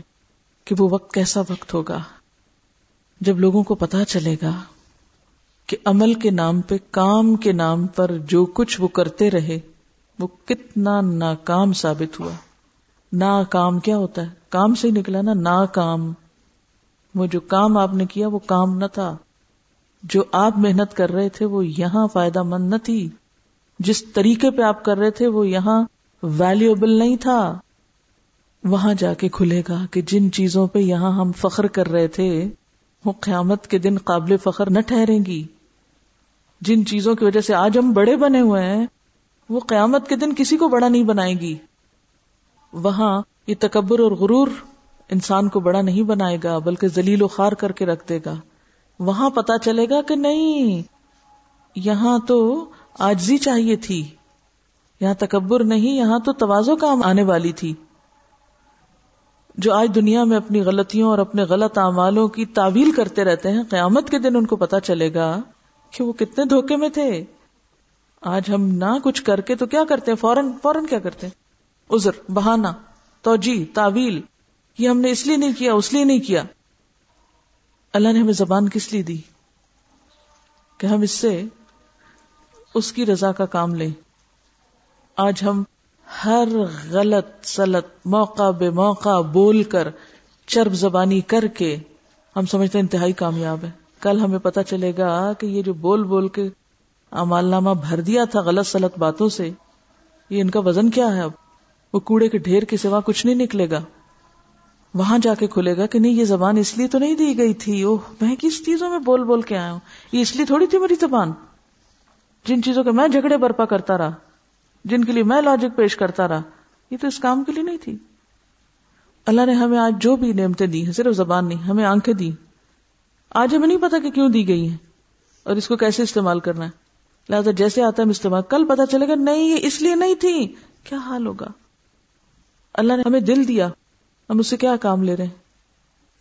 کہ وہ وقت کیسا وقت ہوگا۔ جب لوگوں کو پتا چلے گا کہ عمل کے نام پہ، کام کے نام پر جو کچھ وہ کرتے رہے، وہ کتنا ناکام ثابت ہوا۔ ناکام کیا ہوتا ہے؟ کام سے ہی نکلا نا، ناکام۔ وہ جو کام آپ نے کیا، وہ کام نہ تھا۔ جو آپ محنت کر رہے تھے وہ یہاں فائدہ مند نہ تھی۔ جس طریقے پہ آپ کر رہے تھے وہ یہاں ویلیوبل نہیں تھا۔ وہاں جا کے کھلے گا کہ جن چیزوں پہ یہاں ہم فخر کر رہے تھے، وہ قیامت کے دن قابل فخر نہ ٹھہریں گی۔ جن چیزوں کی وجہ سے آج ہم بڑے بنے ہوئے ہیں، وہ قیامت کے دن کسی کو بڑا نہیں بنائے گی۔ وہاں یہ تکبر اور غرور انسان کو بڑا نہیں بنائے گا، بلکہ ذلیل و خار کر کے رکھ دے گا۔ وہاں پتا چلے گا کہ نہیں، یہاں تو آجزی چاہیے تھی۔ یہاں تکبر نہیں، یہاں تو توازو کام آنے والی تھی۔ جو آج دنیا میں اپنی غلطیوں اور اپنے غلط اعمالوں کی تعویل کرتے رہتے ہیں، قیامت کے دن ان کو پتا چلے گا کہ وہ کتنے دھوکے میں تھے۔ آج ہم نہ کچھ کر کے تو کیا کرتے ہیں؟ فوراً فوراً کیا کرتے ہیں؟ ازر بہانا توجی تعویل، یہ ہم نے اس لیے نہیں کیا، اس لیے نہیں کیا۔ اللہ نے ہمیں زبان کس لیے دی کہ ہم اس سے اس کی رضا کا کام لیں آج ہم ہر غلط سلط موقع بے موقع بول کر چرب زبانی کر کے ہم سمجھتے انتہائی کامیاب ہے کل ہمیں پتا چلے گا کہ یہ جو بول بول کے امال نامہ بھر دیا تھا غلط سلط باتوں سے، یہ ان کا وزن کیا ہے اب؟ وہ کوڑے کے ڈھیر کے سوا کچھ نہیں نکلے گا۔ وہاں جا کے کھلے گا کہ نہیں، یہ زبان اس لیے تو نہیں دی گئی تھی۔ اوہ، میں کس چیزوں میں بول بول کے آیا ہوں؟ یہ اس لیے تھوڑی تھی میری زبان۔ جن چیزوں کے میں جھگڑے برپا کرتا رہا، جن کے لیے میں لاجک پیش کرتا رہا، یہ تو اس کام کے لیے نہیں تھی۔ اللہ نے ہمیں آج جو بھی نعمتیں دی ہیں صرف زبان نہیں، ہمیں آنکھیں دی آج ہمیں نہیں پتا کہ کیوں دی گئی ہیں اور اس کو کیسے استعمال کرنا ہے۔ لہٰذا جیسے آتا ہے استعمال، کل پتا چلے گا، نہیں، یہ اس لیے نہیں تھی۔ کیا حال ہوگا؟ اللہ نے ہمیں دل دیا۔ ہم اس سے کیا کام لے رہے ہیں؟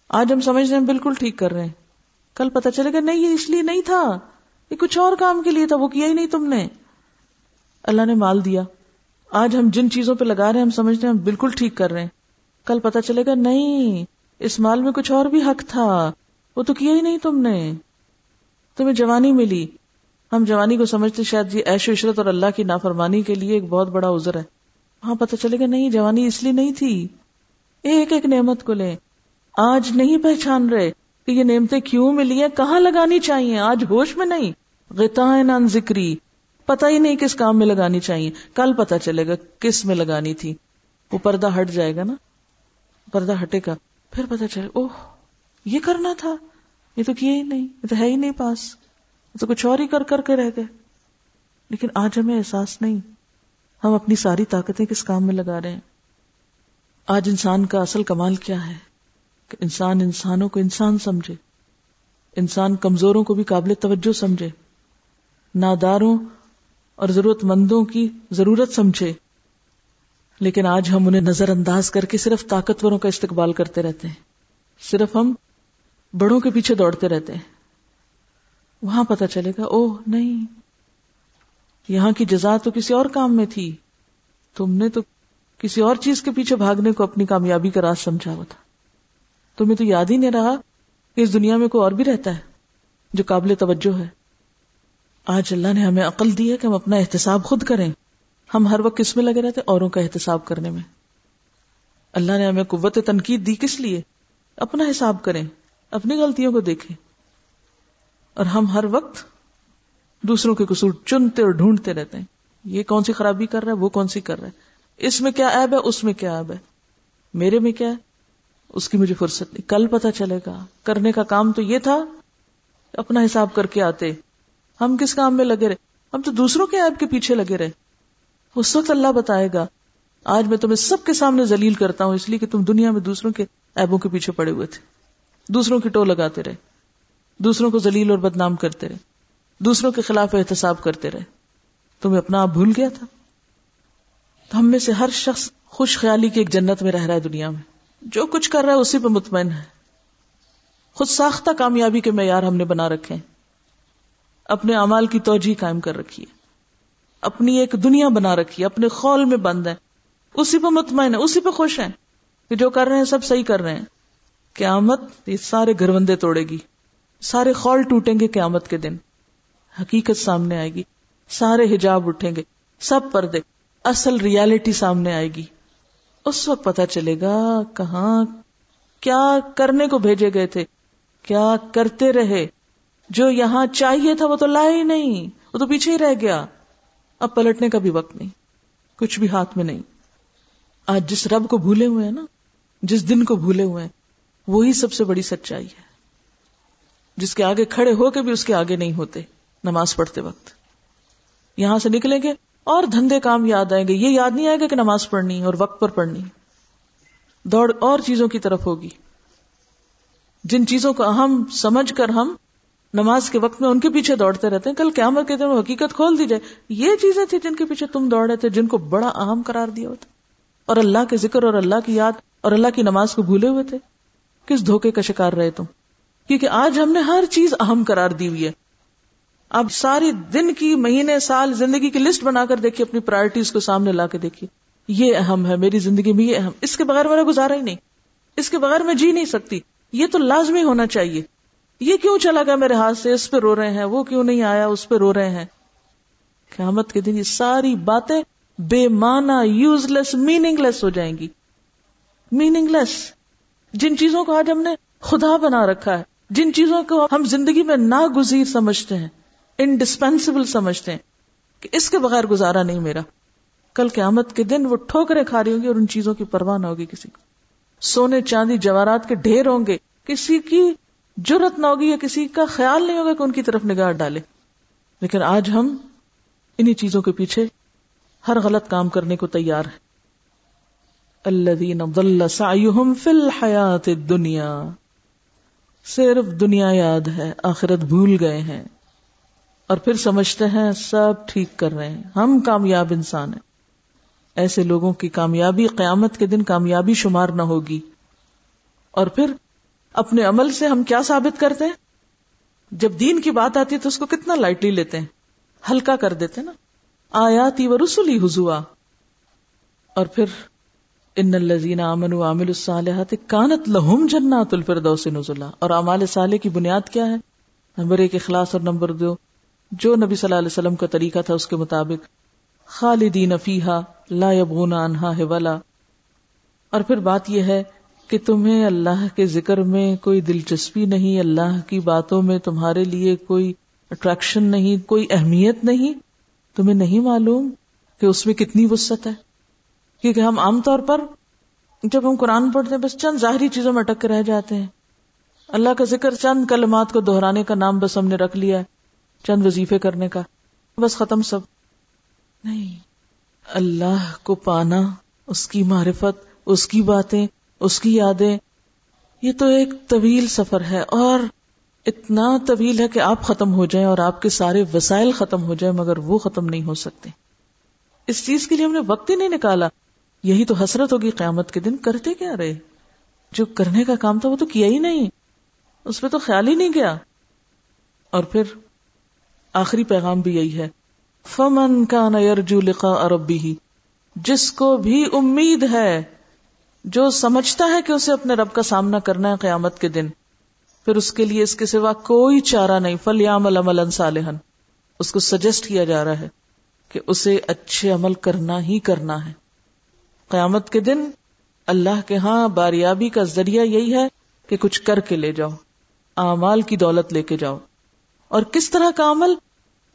آج ہم سمجھ رہے ہیں بالکل ٹھیک کر رہے ہیں۔ کل پتا چلے گا، نہیں، یہ اس لیے نہیں تھا۔ یہ کچھ اور کام کے لیے تھا، وہ کیا ہی نہیں تم نے۔ اللہ نے مال دیا۔ آج ہم جن چیزوں پہ لگا رہے ہیں، ہم سمجھتے ہیں، ہم بالکل ٹھیک کر رہے ہیں۔ کل پتا چلے گا، نہیں، اس مال میں کچھ اور بھی حق تھا۔ وہ تو کیا ہی نہیں تم نے۔ تمہیں جوانی ملی۔ ہم جوانی کو سمجھتے شاید یہ ایش عشرت اور اللہ کی نافرمانی کے لیے ایک بہت بڑا عذر ہے۔ وہاں پتا چلے گا، نہیں، جوانی اس لیے نہیں تھی۔ ایک ایک نعمت کو لیں۔ آج نہیں پہچان رہے کہ یہ نعمتیں کیوں ملی ہیں، کہاں لگانی چاہیے؟ آج ہوش میں نہیں۔ نان ذکری۔ پتا ہی نہیں کس کام میں لگانی چاہیے۔ کل پتا چلے گا کس میں لگانی تھی۔ وہ پردہ ہٹ جائے گا نا۔ پردہ ہٹے گا۔ پھر پتا چلے، اوہ، یہ کرنا تھا۔ یہ تو کیا ہی نہیں، یہ تو ہے ہی نہیں پاس۔ تو کچھ اور ہی کر کر کے رہ گئے۔ لیکن آج ہمیں احساس نہیں۔ ہم اپنی ساری طاقتیں کس کام میں لگا رہے ہیں؟ آج انسان کا اصل کمال کیا ہے؟ کہ انسان انسانوں کو انسان سمجھے، انسان کمزوروں کو بھی قابل توجہ سمجھے، ناداروں اور ضرورت مندوں کی ضرورت سمجھے۔ لیکن آج ہم انہیں نظر انداز کر کے صرف طاقتوروں کا استقبال کرتے رہتے ہیں۔ صرف ہم بڑوں کے پیچھے دوڑتے رہتے ہیں۔ وہاں پتا چلے گا او نہیں۔ یہاں کی جزا تو کسی اور کام میں تھی۔ تم نے تو کسی اور چیز کے پیچھے بھاگنے کو اپنی کامیابی کا راز سمجھا ہوا تھا۔ تمہیں تو یاد ہی نہیں رہا کہ اس دنیا میں کوئی اور بھی رہتا ہے جو قابل توجہ ہے۔ آج اللہ نے ہمیں عقل دی ہے کہ ہم اپنا احتساب خود کریں۔ ہم ہر وقت کس میں لگے رہتے اوروں کا احتساب کرنے میں۔ اللہ نے ہمیں قوت تنقید دی کس لیے؟ اپنا حساب کریں، اپنی غلطیوں کو دیکھیں۔ اور ہم ہر وقت دوسروں کے قصور چنتے اور ڈھونڈتے رہتے ہیں۔ یہ کون سی خرابی کر رہا ہے، وہ کون سی کر رہا ہے؟ اس میں کیا ایب ہے؟ اس میں کیا ایب ہے؟ میرے میں کیا ہے؟ اس کی مجھے فرصت نہیں۔ کل پتا چلے گا۔ کرنے کا کام تو یہ تھا، اپنا حساب کر کے آتے۔ ہم کس کام میں لگے رہے؟ ہم تو دوسروں کے ایب کے پیچھے لگے رہے۔ اس وقت اللہ بتائے گا، آج میں تمہیں سب کے سامنے ذلیل کرتا ہوں، اس لیے کہ تم دنیا میں دوسروں کے ایبوں کے پیچھے پڑے ہوئے تھے۔ دوسروں کی ٹو لگاتے رہے۔ دوسروں کو ذلیل اور بدنام کرتے رہے۔ دوسروں کے خلاف احتساب کرتے رہے۔ تمہیں اپنا آپ بھول گیا تھا؟ تو ہم میں سے ہر شخص خوش خیالی کی ایک جنت میں رہ رہا ہے دنیا میں۔ جو کچھ کر رہا ہے اسی پہ مطمئن ہے۔ خود ساختہ کامیابی کے معیار ہم نے بنا رکھے ہیں۔ اپنے امال کی توجہ قائم کر رکھی ہے۔ اپنی ایک دنیا بنا رکھی ہے، اپنے خول میں بند ہے۔ اسی پہ مطمئن ہے، اسی پہ خوش ہیں کہ جو کر رہے ہیں سب صحیح کر رہے ہیں۔ قیامت یہ سارے گھروندے توڑے گی۔ سارے خول ٹوٹیں گے قیامت کے دن۔ حقیقت سامنے آئے گی۔ سارے حجاب اٹھیں گے۔ سب پردے۔ اصل ریالٹی سامنے آئے گی۔ اس وقت پتا چلے گا کہاں کیا کرنے کو بھیجے گئے تھے، کیا کرتے رہے۔ جو یہاں چاہیے تھا وہ تو لائے ہی نہیں، وہ تو پیچھے ہی رہ گیا۔ اب پلٹنے کا بھی وقت نہیں، کچھ بھی ہاتھ میں نہیں۔ آج جس رب کو بھولے ہوئے ہیں نا، جس دن کو بھولے ہوئے ہیں، وہی سب سے بڑی سچائی ہے۔ جس کے آگے کھڑے ہو کے بھی اس کے آگے نہیں ہوتے، نماز پڑھتے وقت۔ یہاں سے نکلیں گے اور دھندے کام یاد آئیں گے۔ یہ یاد نہیں آئے گا کہ نماز پڑھنی اور وقت پر پڑھنی دوڑ اور چیزوں کی طرف ہوگی۔ جن چیزوں کو اہم سمجھ کر ہم نماز کے وقت میں ان کے پیچھے دوڑتے رہتے ہیں۔ کل قیامت کے دن حقیقت کھول دی جائے۔ یہ چیزیں تھیں جن کے پیچھے تم دوڑ رہے تھے، جن کو بڑا اہم قرار دیا ہوتا۔ اور اللہ کے ذکر اور اللہ کی یاد اور اللہ کی نماز کو بھولے ہوئے تھے۔ کس دھوکے کا شکار رہے تم؟ کیونکہ آج ہم نے ہر چیز اہم قرار دی ہوئی ہے۔ اب ساری دن کی، مہینے، سال، زندگی کی لسٹ بنا کر دیکھیے، اپنی پرائرٹیز کو سامنے لا کے دیکھیے۔ یہ اہم ہے، میری زندگی میں یہ اہم۔ اس کے بغیر میرا گزارا ہی نہیں۔ اس کے بغیر میں جی نہیں سکتی۔ یہ تو لازمی ہونا چاہیے۔ یہ کیوں چلا گیا میرے ہاتھ سے؟ اس پہ رو رہے ہیں۔ وہ کیوں نہیں آیا؟ اس پہ رو رہے ہیں۔ قیامت کے دن یہ ساری باتیں بے مانا یوز لیس میننگ لیس ہو جائیں گی۔ میننگ لیس جن چیزوں کو آج ہم نے خدا بنا رکھا ہے، جن چیزوں کو ہم زندگی میں ناگزیر سمجھتے ہیں۔ انڈسپینسبل سمجھتے ہیں کہ اس کے بغیر گزارا نہیں میرا۔ کل قیامت کے دن وہ ٹھوکرے کھا رہی ہوں گی اور ان چیزوں کی پرواہ نہ ہوگی کسی کو۔ سونے چاندی جواہرات کے ڈھیر ہوں گے۔ کسی کی جرت نہ ہوگی یا کسی کا خیال نہیں ہوگا کہ ان کی طرف نگاہ ڈالے۔ لیکن آج ہم انہی چیزوں کے پیچھے ہر غلط کام کرنے کو تیار ہے اللہ فی الحیات دنیا صرف دنیا یاد ہے، آخرت بھول گئے ہیں۔ اور پھر سمجھتے ہیں سب ٹھیک کر رہے ہیں۔ ہم کامیاب انسان ہیں۔ ایسے لوگوں کی کامیابی قیامت کے دن کامیابی شمار نہ ہوگی۔ اور پھر اپنے عمل سے ہم کیا ثابت کرتے ہیں؟ جب دین کی بات آتی ہے تو اس کو کتنا لائٹلی لیتے ہیں۔ ہلکا کر دیتے نا۔ آیاتی و رسولی حضوا۔ اور پھر ان الزین امن عامل الصالحات کانت لہم جنات الفردوس نزلا۔ اور اعمال صالح کی بنیاد کیا ہے؟ نمبر ایک، اخلاص، اور نمبر دو جو نبی صلی اللہ علیہ وسلم کا طریقہ تھا اس کے مطابق، خالدین فیہا لا یبغون عنہا ولا اور پھر بات یہ ہے کہ تمہیں اللہ کے ذکر میں کوئی دلچسپی نہیں، اللہ کی باتوں میں تمہارے لیے کوئی اٹریکشن نہیں، کوئی اہمیت نہیں۔ تمہیں نہیں معلوم کہ اس میں کتنی وسط ہے۔ کیونکہ ہم عام طور پر جب ہم قرآن پڑھتے ہیں، بس چند ظاہری چیزوں میں اٹک کے رہ جاتے ہیں۔ اللہ کا ذکر چند کلمات کو دہرانے کا نام بس ہم نے رکھ لیا ہے۔ چند وظیفے کرنے کا۔ بس ختم سب۔ نہیں، اللہ کو پانا، اس کی معرفت، اس کی باتیں، اس کی یادیں، یہ تو ایک طویل سفر ہے اور اتنا طویل ہے کہ آپ ختم ہو جائیں اور آپ کے سارے وسائل ختم ہو جائیں، مگر وہ ختم نہیں ہو سکتے۔ اس چیز کے لیے ہم نے وقت ہی نہیں نکالا۔ یہی تو حسرت ہوگی قیامت کے دن۔ کرتے کیا رہے؟ جو کرنے کا کام تھا وہ تو کیا ہی نہیں۔ اس پہ تو خیال ہی نہیں گیا۔ اور پھر آخری پیغام بھی یہی ہے۔ فمن کا نیرجو لقا عربی ہی جس کو بھی امید ہے، جو سمجھتا ہے کہ اسے اپنے رب کا سامنا کرنا ہے قیامت کے دن، پھر اس کے لیے اس کے سوا کوئی چارہ نہیں۔ فل یام عمل صالحن اس کو سجیسٹ کیا جا رہا ہے کہ اسے اچھے عمل کرنا ہی کرنا ہے۔ قیامت کے دن اللہ کے ہاں باریابی کا ذریعہ یہی ہے کہ کچھ کر کے لے جاؤ، اعمال کی دولت لے کے جاؤ۔ اور کس طرح کا عمل؟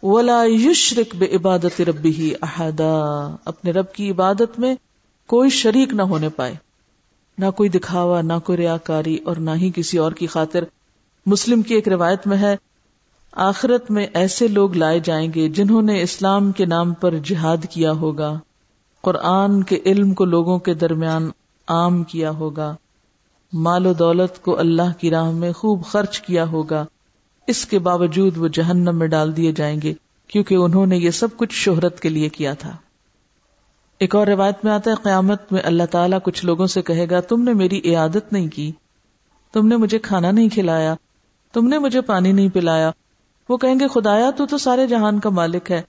ولا یشرک بے عبادت ربی ہی احدا اپنے رب کی عبادت میں کوئی شریک نہ ہونے پائے۔ نہ کوئی دکھاوا، نہ کوئی ریاکاری اور نہ ہی کسی اور کی خاطر۔ مسلم کی ایک روایت میں ہے، آخرت میں ایسے لوگ لائے جائیں گے جنہوں نے اسلام کے نام پر جہاد کیا ہوگا، قرآن کے علم کو لوگوں کے درمیان عام کیا ہوگا، مال و دولت کو اللہ کی راہ میں خوب خرچ کیا ہوگا۔ اس کے باوجود وہ جہنم میں ڈال دیے جائیں گے، کیونکہ انہوں نے یہ سب کچھ شہرت کے لیے کیا تھا۔ ایک اور روایت میں آتا ہے، قیامت میں اللہ تعالیٰ کچھ لوگوں سے کہے گا، تم نے میری عیادت نہیں کی، تم نے مجھے کھانا نہیں کھلایا، تم نے مجھے پانی نہیں پلایا۔ وہ کہیں گے، خدایا، تو تو سارے جہان کا مالک ہے،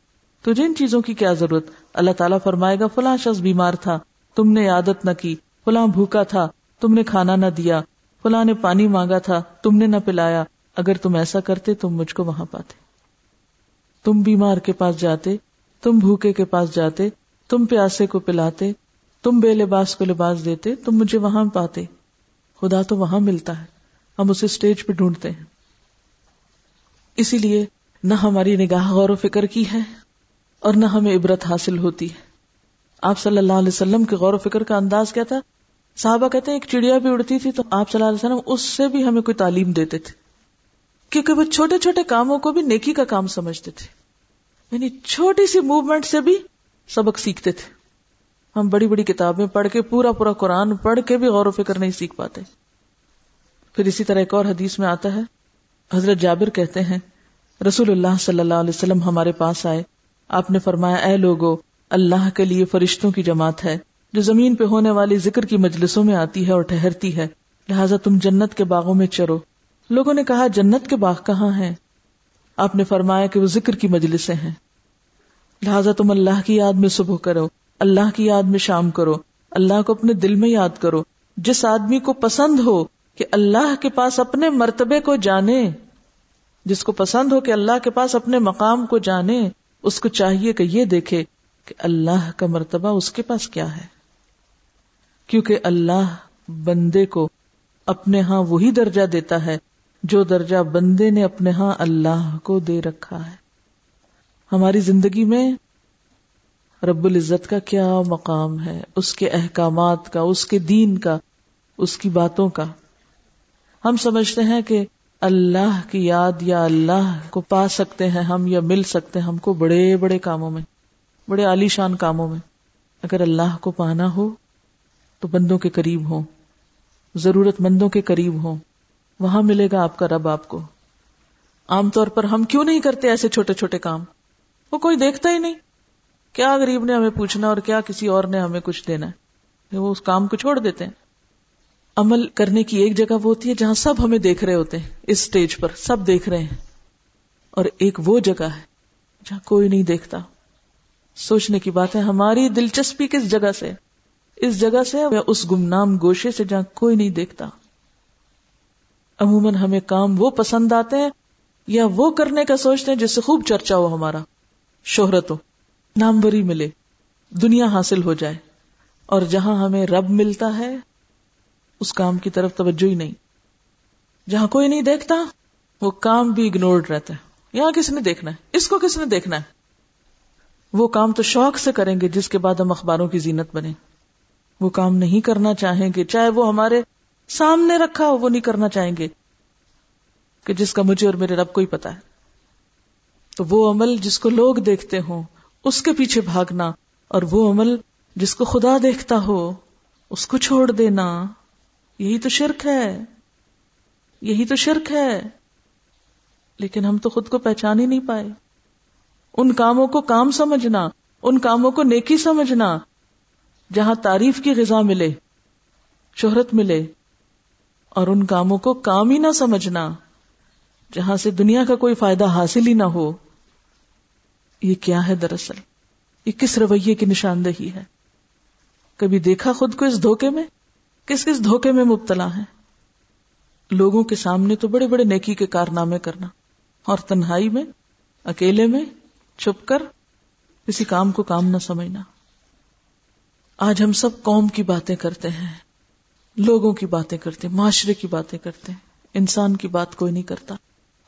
تجھے ان چیزوں کی کیا ضرورت؟ اللہ تعالیٰ فرمائے گا، فلاں شخص بیمار تھا، تم نے عادت نہ کی، فلاں بھوکا تھا، تم نے کھانا نہ دیا، فلاں نے پانی مانگا تھا، تم نے نہ پلایا۔ اگر تم ایسا کرتے تم مجھ کو وہاں پاتے۔ تم بیمار کے پاس جاتے، تم بھوکے کے پاس جاتے، تم پیاسے کو پلاتے، تم بے لباس کو لباس دیتے، تم مجھے وہاں پاتے۔ خدا تو وہاں ملتا ہے، ہم اسے اسٹیج پہ ڈھونڈتے ہیں۔ اسی لیے نہ ہماری نگاہ غور و فکر کی ہے اور نہ ہمیں عبرت حاصل ہوتی ہے۔ آپ صلی اللہ علیہ وسلم کے غور و فکر کا انداز کیا تھا؟ صحابہ کہتے ہیں، ایک چڑیا بھی اڑتی تھی تو آپ صلی اللہ علیہ وسلم اس سے بھی ہمیں کوئی تعلیم دیتے تھے۔ کیونکہ وہ چھوٹے چھوٹے کاموں کو بھی نیکی کا کام سمجھتے تھے۔ یعنی چھوٹی سی موومنٹ سے بھی سبق سیکھتے تھے۔ ہم بڑی بڑی کتابیں پڑھ کے، پورا پورا قرآن پڑھ کے بھی غور و فکر نہیں سیکھ پاتے۔ پھر اسی طرح ایک اور حدیث میں آتا ہے۔ حضرت جابر کہتے ہیں، رسول اللہ صلی اللہ علیہ وسلم ہمارے پاس آئے۔ آپ نے فرمایا، اے لوگو، اللہ کے لیے فرشتوں کی جماعت ہے، جو زمین پہ ہونے والی ذکر کی مجلسوں میں آتی ہے اور ٹہرتی ہے۔ لہٰذا تم جنت کے باغوں میں چرو۔ لوگوں نے کہا، جنت کے باغ کہاں ہیں؟ آپ نے فرمایا کہ وہ ذکر کی مجلسیں ہیں۔ لہٰذا تم اللہ کی یاد میں صبح کرو، اللہ کی یاد میں شام کرو، اللہ کو اپنے دل میں یاد کرو۔ جس آدمی کو پسند ہو کہ اللہ کے پاس اپنے مرتبے کو جانے، جس کو پسند ہو کہ اللہ کے پاس اپنے مقام کو جانے، اس کو چاہیے کہ یہ دیکھے کہ اللہ کا مرتبہ اس کے پاس کیا ہے۔ کیونکہ اللہ بندے کو اپنے ہاں وہی درجہ دیتا ہے جو درجہ بندے نے اپنے ہاں اللہ کو دے رکھا ہے۔ ہماری زندگی میں رب العزت کا کیا مقام ہے؟ اس کے احکامات کا، اس کے دین کا، اس کی باتوں کا۔ ہم سمجھتے ہیں کہ اللہ کی یاد یا اللہ کو پا سکتے ہیں ہم یا مل سکتے ہیں ہم کو بڑے بڑے کاموں میں، بڑے عالیشان کاموں میں۔ اگر اللہ کو پانا ہو تو بندوں کے قریب ہو ضرورت مندوں کے قریب ہو وہاں ملے گا آپ کا رب آپ کو۔ عام طور پر ہم کیوں نہیں کرتے ایسے چھوٹے چھوٹے کام؟ وہ کوئی دیکھتا ہی نہیں۔ کیا غریب نے ہمیں پوچھنا اور کیا کسی اور نے ہمیں کچھ دینا؟ ہے وہ اس کام کو چھوڑ دیتے ہیں۔ عمل کرنے کی ایک جگہ وہ ہوتی ہے جہاں سب ہمیں دیکھ رہے ہوتے ہیں۔ اس سٹیج پر سب دیکھ رہے ہیں۔ اور ایک وہ جگہ ہے جہاں کوئی نہیں دیکھتا۔ سوچنے کی بات ہے، ہماری دلچسپی کس جگہ سے؟ اس جگہ سے یا اس گمنام گوشے سے جہاں کوئی نہیں دیکھتا۔ عموماً ہمیں کام وہ پسند آتے ہیں یا وہ کرنے کا سوچتے ہیں جس سے خوب چرچا ہو ہمارا۔ شہرت ہو ناموری ملے، دنیا حاصل ہو جائے، اور جہاں ہمیں رب ملتا ہے، اس کام کی طرف توجہ ہی نہیں۔ جہاں کوئی نہیں دیکھتا، وہ کام بھی اگنورڈ رہتا ہے۔ یہاں کس نے دیکھنا ہے؟ اس کو کس نے دیکھنا ہے؟ وہ کام تو شوق سے کریں گے، جس کے بعد ہم اخباروں کی زینت بنے وہ کام نہیں کرنا چاہیں گے، چاہے وہ ہمارے سامنے رکھا ہو، وہ نہیں کرنا چاہیں گے کہ جس کا مجھے اور میرے رب کو ہی پتا ہے۔ تو وہ عمل جس کو لوگ دیکھتے ہوں، اس کے پیچھے بھاگنا، اور وہ عمل جس کو خدا دیکھتا ہو، اس کو چھوڑ دینا۔ یہی تو شرک ہے۔ یہی تو شرک ہے۔ لیکن ہم تو خود کو پہچان ہی نہیں پائے۔ ان کاموں کو کام سمجھنا، ان کاموں کو نیکی سمجھنا، جہاں تعریف کی غذا ملے، شہرت ملے اور ان کاموں کو کام ہی نہ سمجھنا، جہاں سے دنیا کا کوئی فائدہ حاصل ہی نہ ہو۔ یہ کیا ہے دراصل؟ یہ کس رویے کی نشاندہی ہے؟ کبھی دیکھا خود کو اس دھوکے میں؟ کس کس دھوکے میں مبتلا ہے؟ لوگوں کے سامنے تو بڑے بڑے نیکی کے کارنامے کرنا، اور تنہائی میں، اکیلے میں، چھپ کر کسی کام کو کام نہ سمجھنا۔ آج ہم سب قوم کی باتیں کرتے ہیں۔ لوگوں کی باتیں کرتے ہیں، معاشرے کی باتیں کرتے ہیں۔ انسان کی بات کوئی نہیں کرتا،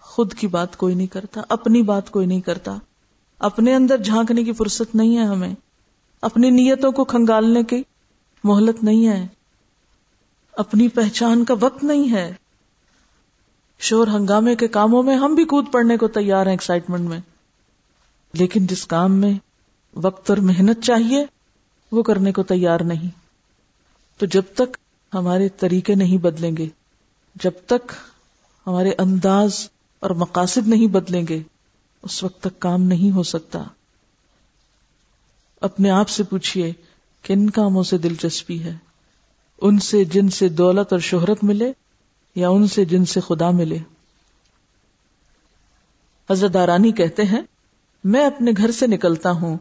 خود کی بات کوئی نہیں کرتا، اپنی بات کوئی نہیں کرتا۔ اپنے اندر جھانکنے کی فرصت نہیں ہے ہمیں۔ اپنی نیتوں کو کھنگالنے کی مہلت نہیں ہے۔ اپنی پہچان کا وقت نہیں ہے۔ شور ہنگامے کے کاموں میں ہم بھی کود پڑنے کو تیار ہیں ایکسائٹمنٹ میں۔ لیکن جس کام میں وقت اور محنت چاہیے، وہ کرنے کو تیار نہیں۔ تو جب تک ہمارے طریقے نہیں بدلیں گے۔ جب تک ہمارے انداز اور مقاصد نہیں بدلیں گے، اس وقت تک کام نہیں ہو سکتا۔ اپنے آپ سے پوچھئے کن کاموں سے دلچسپی ہے۔ ان سے جن سے دولت اور شہرت ملے یا ان سے جن سے خدا ملے۔ حضرت دارانی کہتے ہیں، میں اپنے گھر سے نکلتا ہوں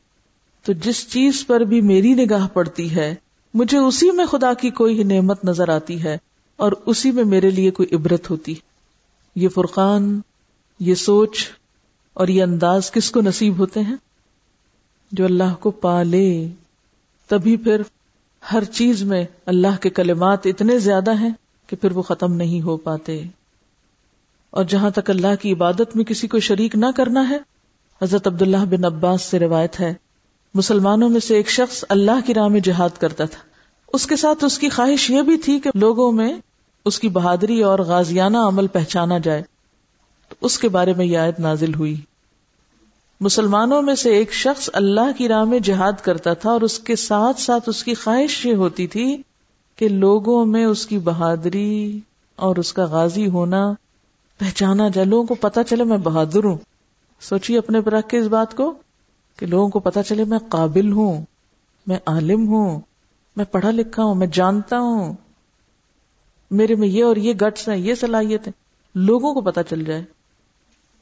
تو جس چیز پر بھی میری نگاہ پڑتی ہے مجھے اسی میں خدا کی کوئی نعمت نظر آتی ہے اور اسی میں میرے لیے کوئی عبرت ہوتی یہ فرقان، یہ سوچ اور یہ انداز کس کو نصیب ہوتے ہیں؟ جو اللہ کو پالے تبھی پھر ہر چیز میں اللہ کے کلمات اتنے زیادہ ہیں کہ پھر وہ ختم نہیں ہو پاتے۔ اور جہاں تک اللہ کی عبادت میں کسی کو شریک نہ کرنا ہے، حضرت عبداللہ بن عباس سے روایت ہے مسلمانوں میں سے ایک شخص اللہ کی راہ میں جہاد کرتا تھا۔ اس کے ساتھ اس کی خواہش یہ بھی تھی کہ لوگوں میں اس کی بہادری اور غازیانہ عمل پہچانا جائے۔ تو اس کے بارے میں یہ آیت نازل ہوئی۔ مسلمانوں میں سے ایک شخص اللہ کی راہ میں جہاد کرتا تھا اور اس کے ساتھ ساتھ اس کی خواہش یہ ہوتی تھی کہ لوگوں میں اس کی بہادری اور اس کا غازی ہونا پہچانا جائے۔ لوگوں کو پتا چلے میں بہادر ہوں۔ سوچیے اپنے پر رکھ کے اس بات کو۔ کہ لوگوں کو پتا چلے میں قابل ہوں، میں عالم ہوں، میں پڑھا لکھا ہوں، میں جانتا ہوں۔ میرے میں یہ اور یہ گٹس ہیں، یہ صلاحیت ہے لوگوں کو پتا چل جائے۔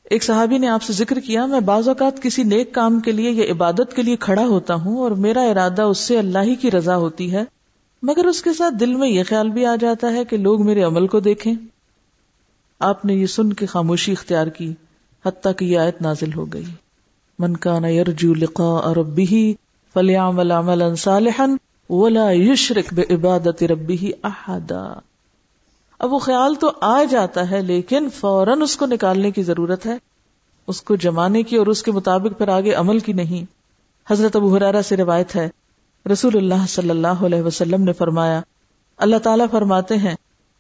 ایک صحابی نے آپ سے ذکر کیا، میں بعض اوقات کسی نیک کام کے لیے یا عبادت کے لیے کھڑا ہوتا ہوں اور میرا ارادہ اس سے اللہ ہی کی رضا ہوتی ہے، مگر اس کے ساتھ دل میں یہ خیال بھی آ جاتا ہے کہ لوگ میرے عمل کو دیکھیں۔ آپ نے یہ سن کے خاموشی اختیار کی، حتیٰ کہ یہ آیت نازل ہو گئی۔ من کا یرجو لقاء ربه فلیعمل عملا صالحا ولا يشرك بعبادت ربه احدا۔ اب وہ خیال تو آ جاتا ہے، لیکن فوراً اس کو نکالنے کی ضرورت ہے، اس کو جمانے کی اور اس کے مطابق پھر آگے عمل کی نہیں۔ حضرت ابو حرارا سے روایت ہے، رسول اللہ صلی اللہ علیہ وسلم نے فرمایا، اللہ تعالیٰ فرماتے ہیں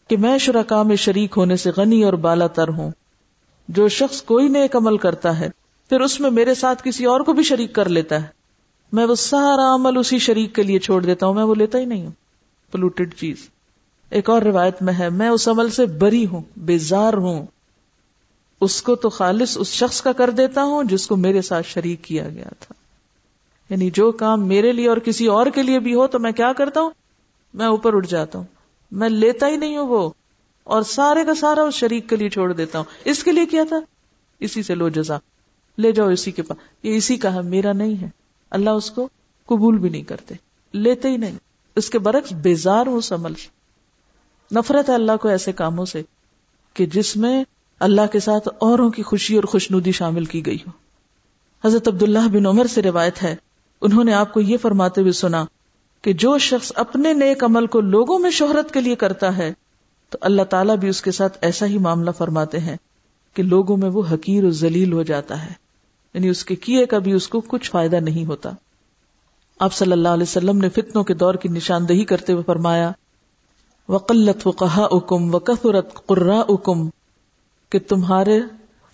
کہ میں شرکا میں شریک ہونے سے غنی اور بالا تر ہوں۔ جو شخص کوئی نیک عمل کرتا ہے پھر اس میں میرے ساتھ کسی اور کو بھی شریک کر لیتا ہے۔ میں وہ سارا عمل اسی شریک کے لیے چھوڑ دیتا ہوں، میں وہ لیتا ہی نہیں ہوں۔ پلوٹیڈ چیز ایک اور روایت میں ہے، میں اس عمل سے بری ہوں، بیزار ہوں۔ اس کو تو خالص اس شخص کا کر دیتا ہوں جس کو میرے ساتھ شریک کیا گیا تھا۔ یعنی جو کام میرے لیے اور کسی اور کے لیے بھی ہو تو میں کیا کرتا ہوں؟ میں اوپر اٹھ جاتا ہوں۔ میں لیتا ہی نہیں ہوں وہ۔ اور سارے کا سارا اس شریک کے لیے چھوڑ دیتا ہوں۔ اس کے لیے کیا تھا؟ اسی سے لو جزا۔ لے جاؤ اسی کے پاس۔ یہ اسی کا ہے، میرا نہیں ہے۔ اللہ اس کو قبول بھی نہیں کرتے۔ لیتے ہی نہیں۔ اس کے برعکس بیزار ہوں اس عمل نفرت ہے اللہ کو ایسے کاموں سے کہ جس میں اللہ کے ساتھ اوروں کی خوشی اور خوشنودی شامل کی گئی ہو۔ حضرت عبداللہ بن عمر سے روایت ہے، انہوں نے آپ کو یہ فرماتے ہوئے سنا کہ جو شخص اپنے نیک عمل کو لوگوں میں شہرت کے لیے کرتا ہے، تو اللہ تعالیٰ بھی اس کے ساتھ ایسا ہی معاملہ فرماتے ہیں کہ لوگوں میں وہ حقیر و ذلیل ہو جاتا ہے۔ یعنی اس کے کیے کا بھی اس کو کچھ فائدہ نہیں ہوتا۔ آپ صلی اللہ علیہ وسلم نے فتنوں کے دور کی نشاندہی کرتے ہوئے فرمایا، وقلت و کہا اکم و قرا اکم کہ تمہارے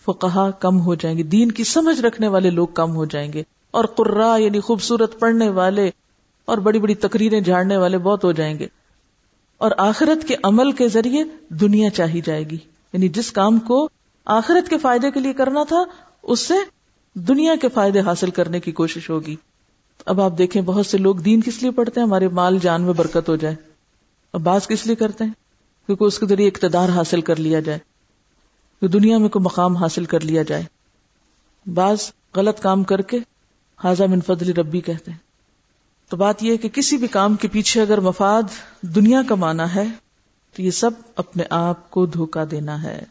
فقہا کم ہو جائیں گے، دین کی سمجھ رکھنے والے لوگ کم ہو جائیں گے، اور قرا یعنی خوبصورت پڑھنے والے اور بڑی بڑی تقریریں جھاڑنے والے بہت ہو جائیں گے۔ اور آخرت کے عمل کے ذریعے دنیا چاہی جائے گی۔ یعنی جس کام کو آخرت کے فائدے کے لیے کرنا تھا، اس سے دنیا کے فائدے حاصل کرنے کی کوشش ہوگی۔ اب آپ دیکھیں بہت سے لوگ دین کس لیے پڑھتے ہیں؟ ہمارے مال جان میں برکت ہو جائے۔ اور بعض کس لیے کرتے ہیں؟ کیونکہ اس کے ذریعے اقتدار حاصل کر لیا جائے۔ دنیا میں کوئی مقام حاصل کر لیا جائے۔ بعض غلط کام کر کے حاضہ من فضل ربی کہتے ہیں۔ تو بات یہ کہ کسی بھی کام کے پیچھے اگر مفاد دنیا کمانا ہے، تو یہ سب اپنے آپ کو دھوکا دینا ہے۔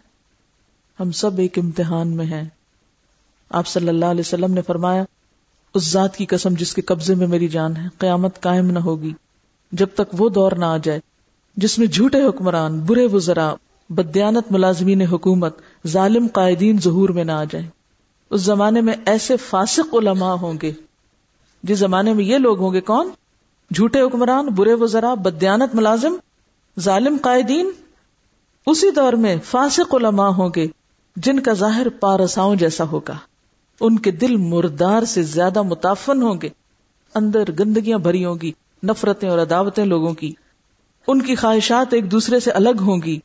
ہم سب ایک امتحان میں ہیں۔ آپ صلی اللہ علیہ وسلم نے فرمایا، اس ذات کی قسم جس کے قبضے میں میری جان ہے، قیامت قائم نہ ہوگی۔ جب تک وہ دور نہ آ جائے، جس میں جھوٹے حکمران، برے وزرا، بدیانت ملازمین حکومت، ظالم قائدین ظہور میں نہ آ جائیں۔ اس زمانے میں ایسے فاسق علماء ہوں گے۔ جس زمانے میں یہ لوگ ہوں گے کون؟ جھوٹے حکمران، برے وزرا، بدیانت ملازم، ظالم قائدین۔ اسی دور میں فاسق علماء ہوں گے، جن کا ظاہر پارساؤں جیسا ہوگا۔ ان کے دل مردار سے زیادہ متافن ہوں گے۔ اندر گندگیاں بھری ہوں گی، نفرتیں اور عداوتیں لوگوں کی۔ ان کی خواہشات ایک دوسرے سے الگ ہوں گی۔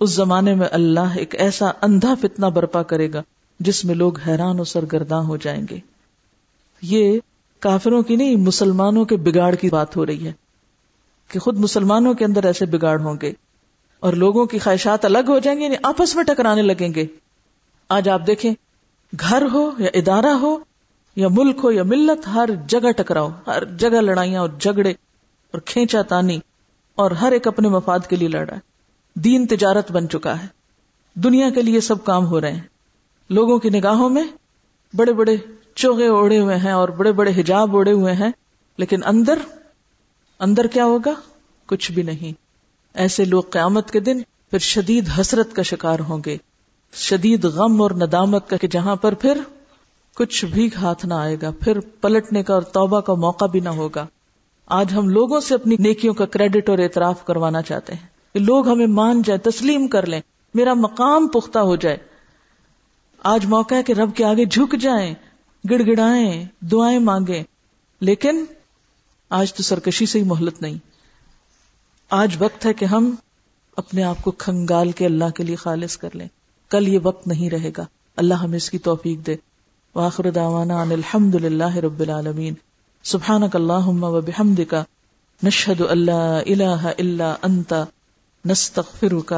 اس زمانے میں اللہ ایک ایسا اندھا فتنہ برپا کرے گا جس میں لوگ حیران و سرگرداں ہو جائیں گے۔ یہ کافروں کی نہیں، مسلمانوں کے بگاڑ کی بات ہو رہی ہے کہ خود مسلمانوں کے اندر ایسے بگاڑ ہوں گے اور لوگوں کی خواہشات الگ ہو جائیں گے یعنی آپس میں ٹکرانے لگیں گے۔ آج آپ دیکھیں گھر ہو یا ادارہ ہو یا ملک ہو یا ملت، ہر جگہ ٹکراؤ، ہر جگہ لڑائیاں اور جھگڑے اور کھینچا تانی اور ہر ایک اپنے مفاد کے لیے لڑ رہا ہے دین تجارت بن چکا ہے۔ دنیا کے لیے سب کام ہو رہے ہیں۔ لوگوں کی نگاہوں میں بڑے بڑے چوگے اوڑے ہوئے ہیں اور بڑے بڑے حجاب اوڑے ہوئے ہیں، لیکن اندر اندر کیا ہوگا؟ کچھ بھی نہیں۔ ایسے لوگ قیامت کے دن پھر شدید حسرت کا شکار ہوں گے۔ شدید غم اور ندامت کا کہ جہاں پر پھر کچھ بھی ہاتھ نہ آئے گا، پھر پلٹنے کا اور توبہ کا موقع بھی نہ ہوگا۔ آج ہم لوگوں سے اپنی نیکیوں کا کریڈٹ اور اعتراف کروانا چاہتے ہیں۔ کہ لوگ ہمیں مان جائیں، تسلیم کر لیں۔ میرا مقام پختہ ہو جائے۔ آج موقع ہے کہ رب کے آگے جھک جائیں گڑ گڑائیں دعائیں مانگیں۔ لیکن آج تو سرکشی سے ہی مہلت نہیں۔ آج وقت ہے کہ ہم اپنے آپ کو کھنگال کے اللہ کے لیے خالص کر لیں۔ کل یہ وقت نہیں رہے گا۔ اللہ ہمیں اس کی توفیق دے۔ واخر دعوانا ان الحمد للہ رب العالمین۔ سبحانک اللہم و بحمدک۔ نشہد اللہ الہ الا انت۔ نستغفرک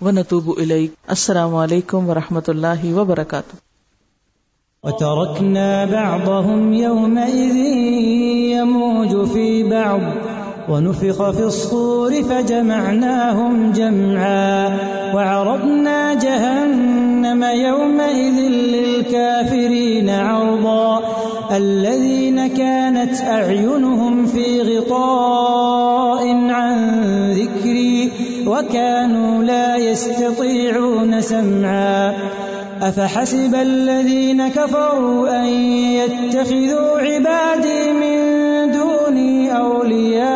ونتوب الیک۔ السلام علیکم ورحمۃ اللہ وبرکاتہ۔ وتركنا بعضهم يومئذ يموج في بعض۔ ونفخ في الصور فجمعناهم جمعا وعرضنا جهنم يومئذ للكافرين عرضا الذين كانت أعينهم في غطاء عن ذكري وكانوا لا يستطيعون سمعا أفحسب الذين كفروا أن يتخذوا عبادي من دوني أولياء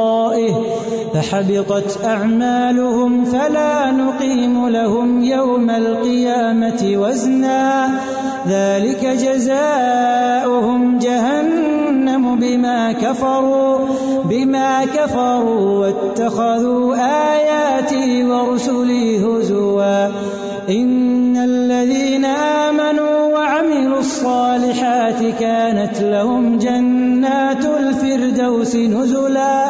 فحبطت أعمالهم فلا نقيم لهم يوم القيامة وزنا. ذلك جزاؤهم جهنم بما كفروا بما كفروا واتخذوا آياتي ورسلي هزوا. إن الذين آمنوا وعملوا الصالحات كانت لهم جنات الفردوس نزلا.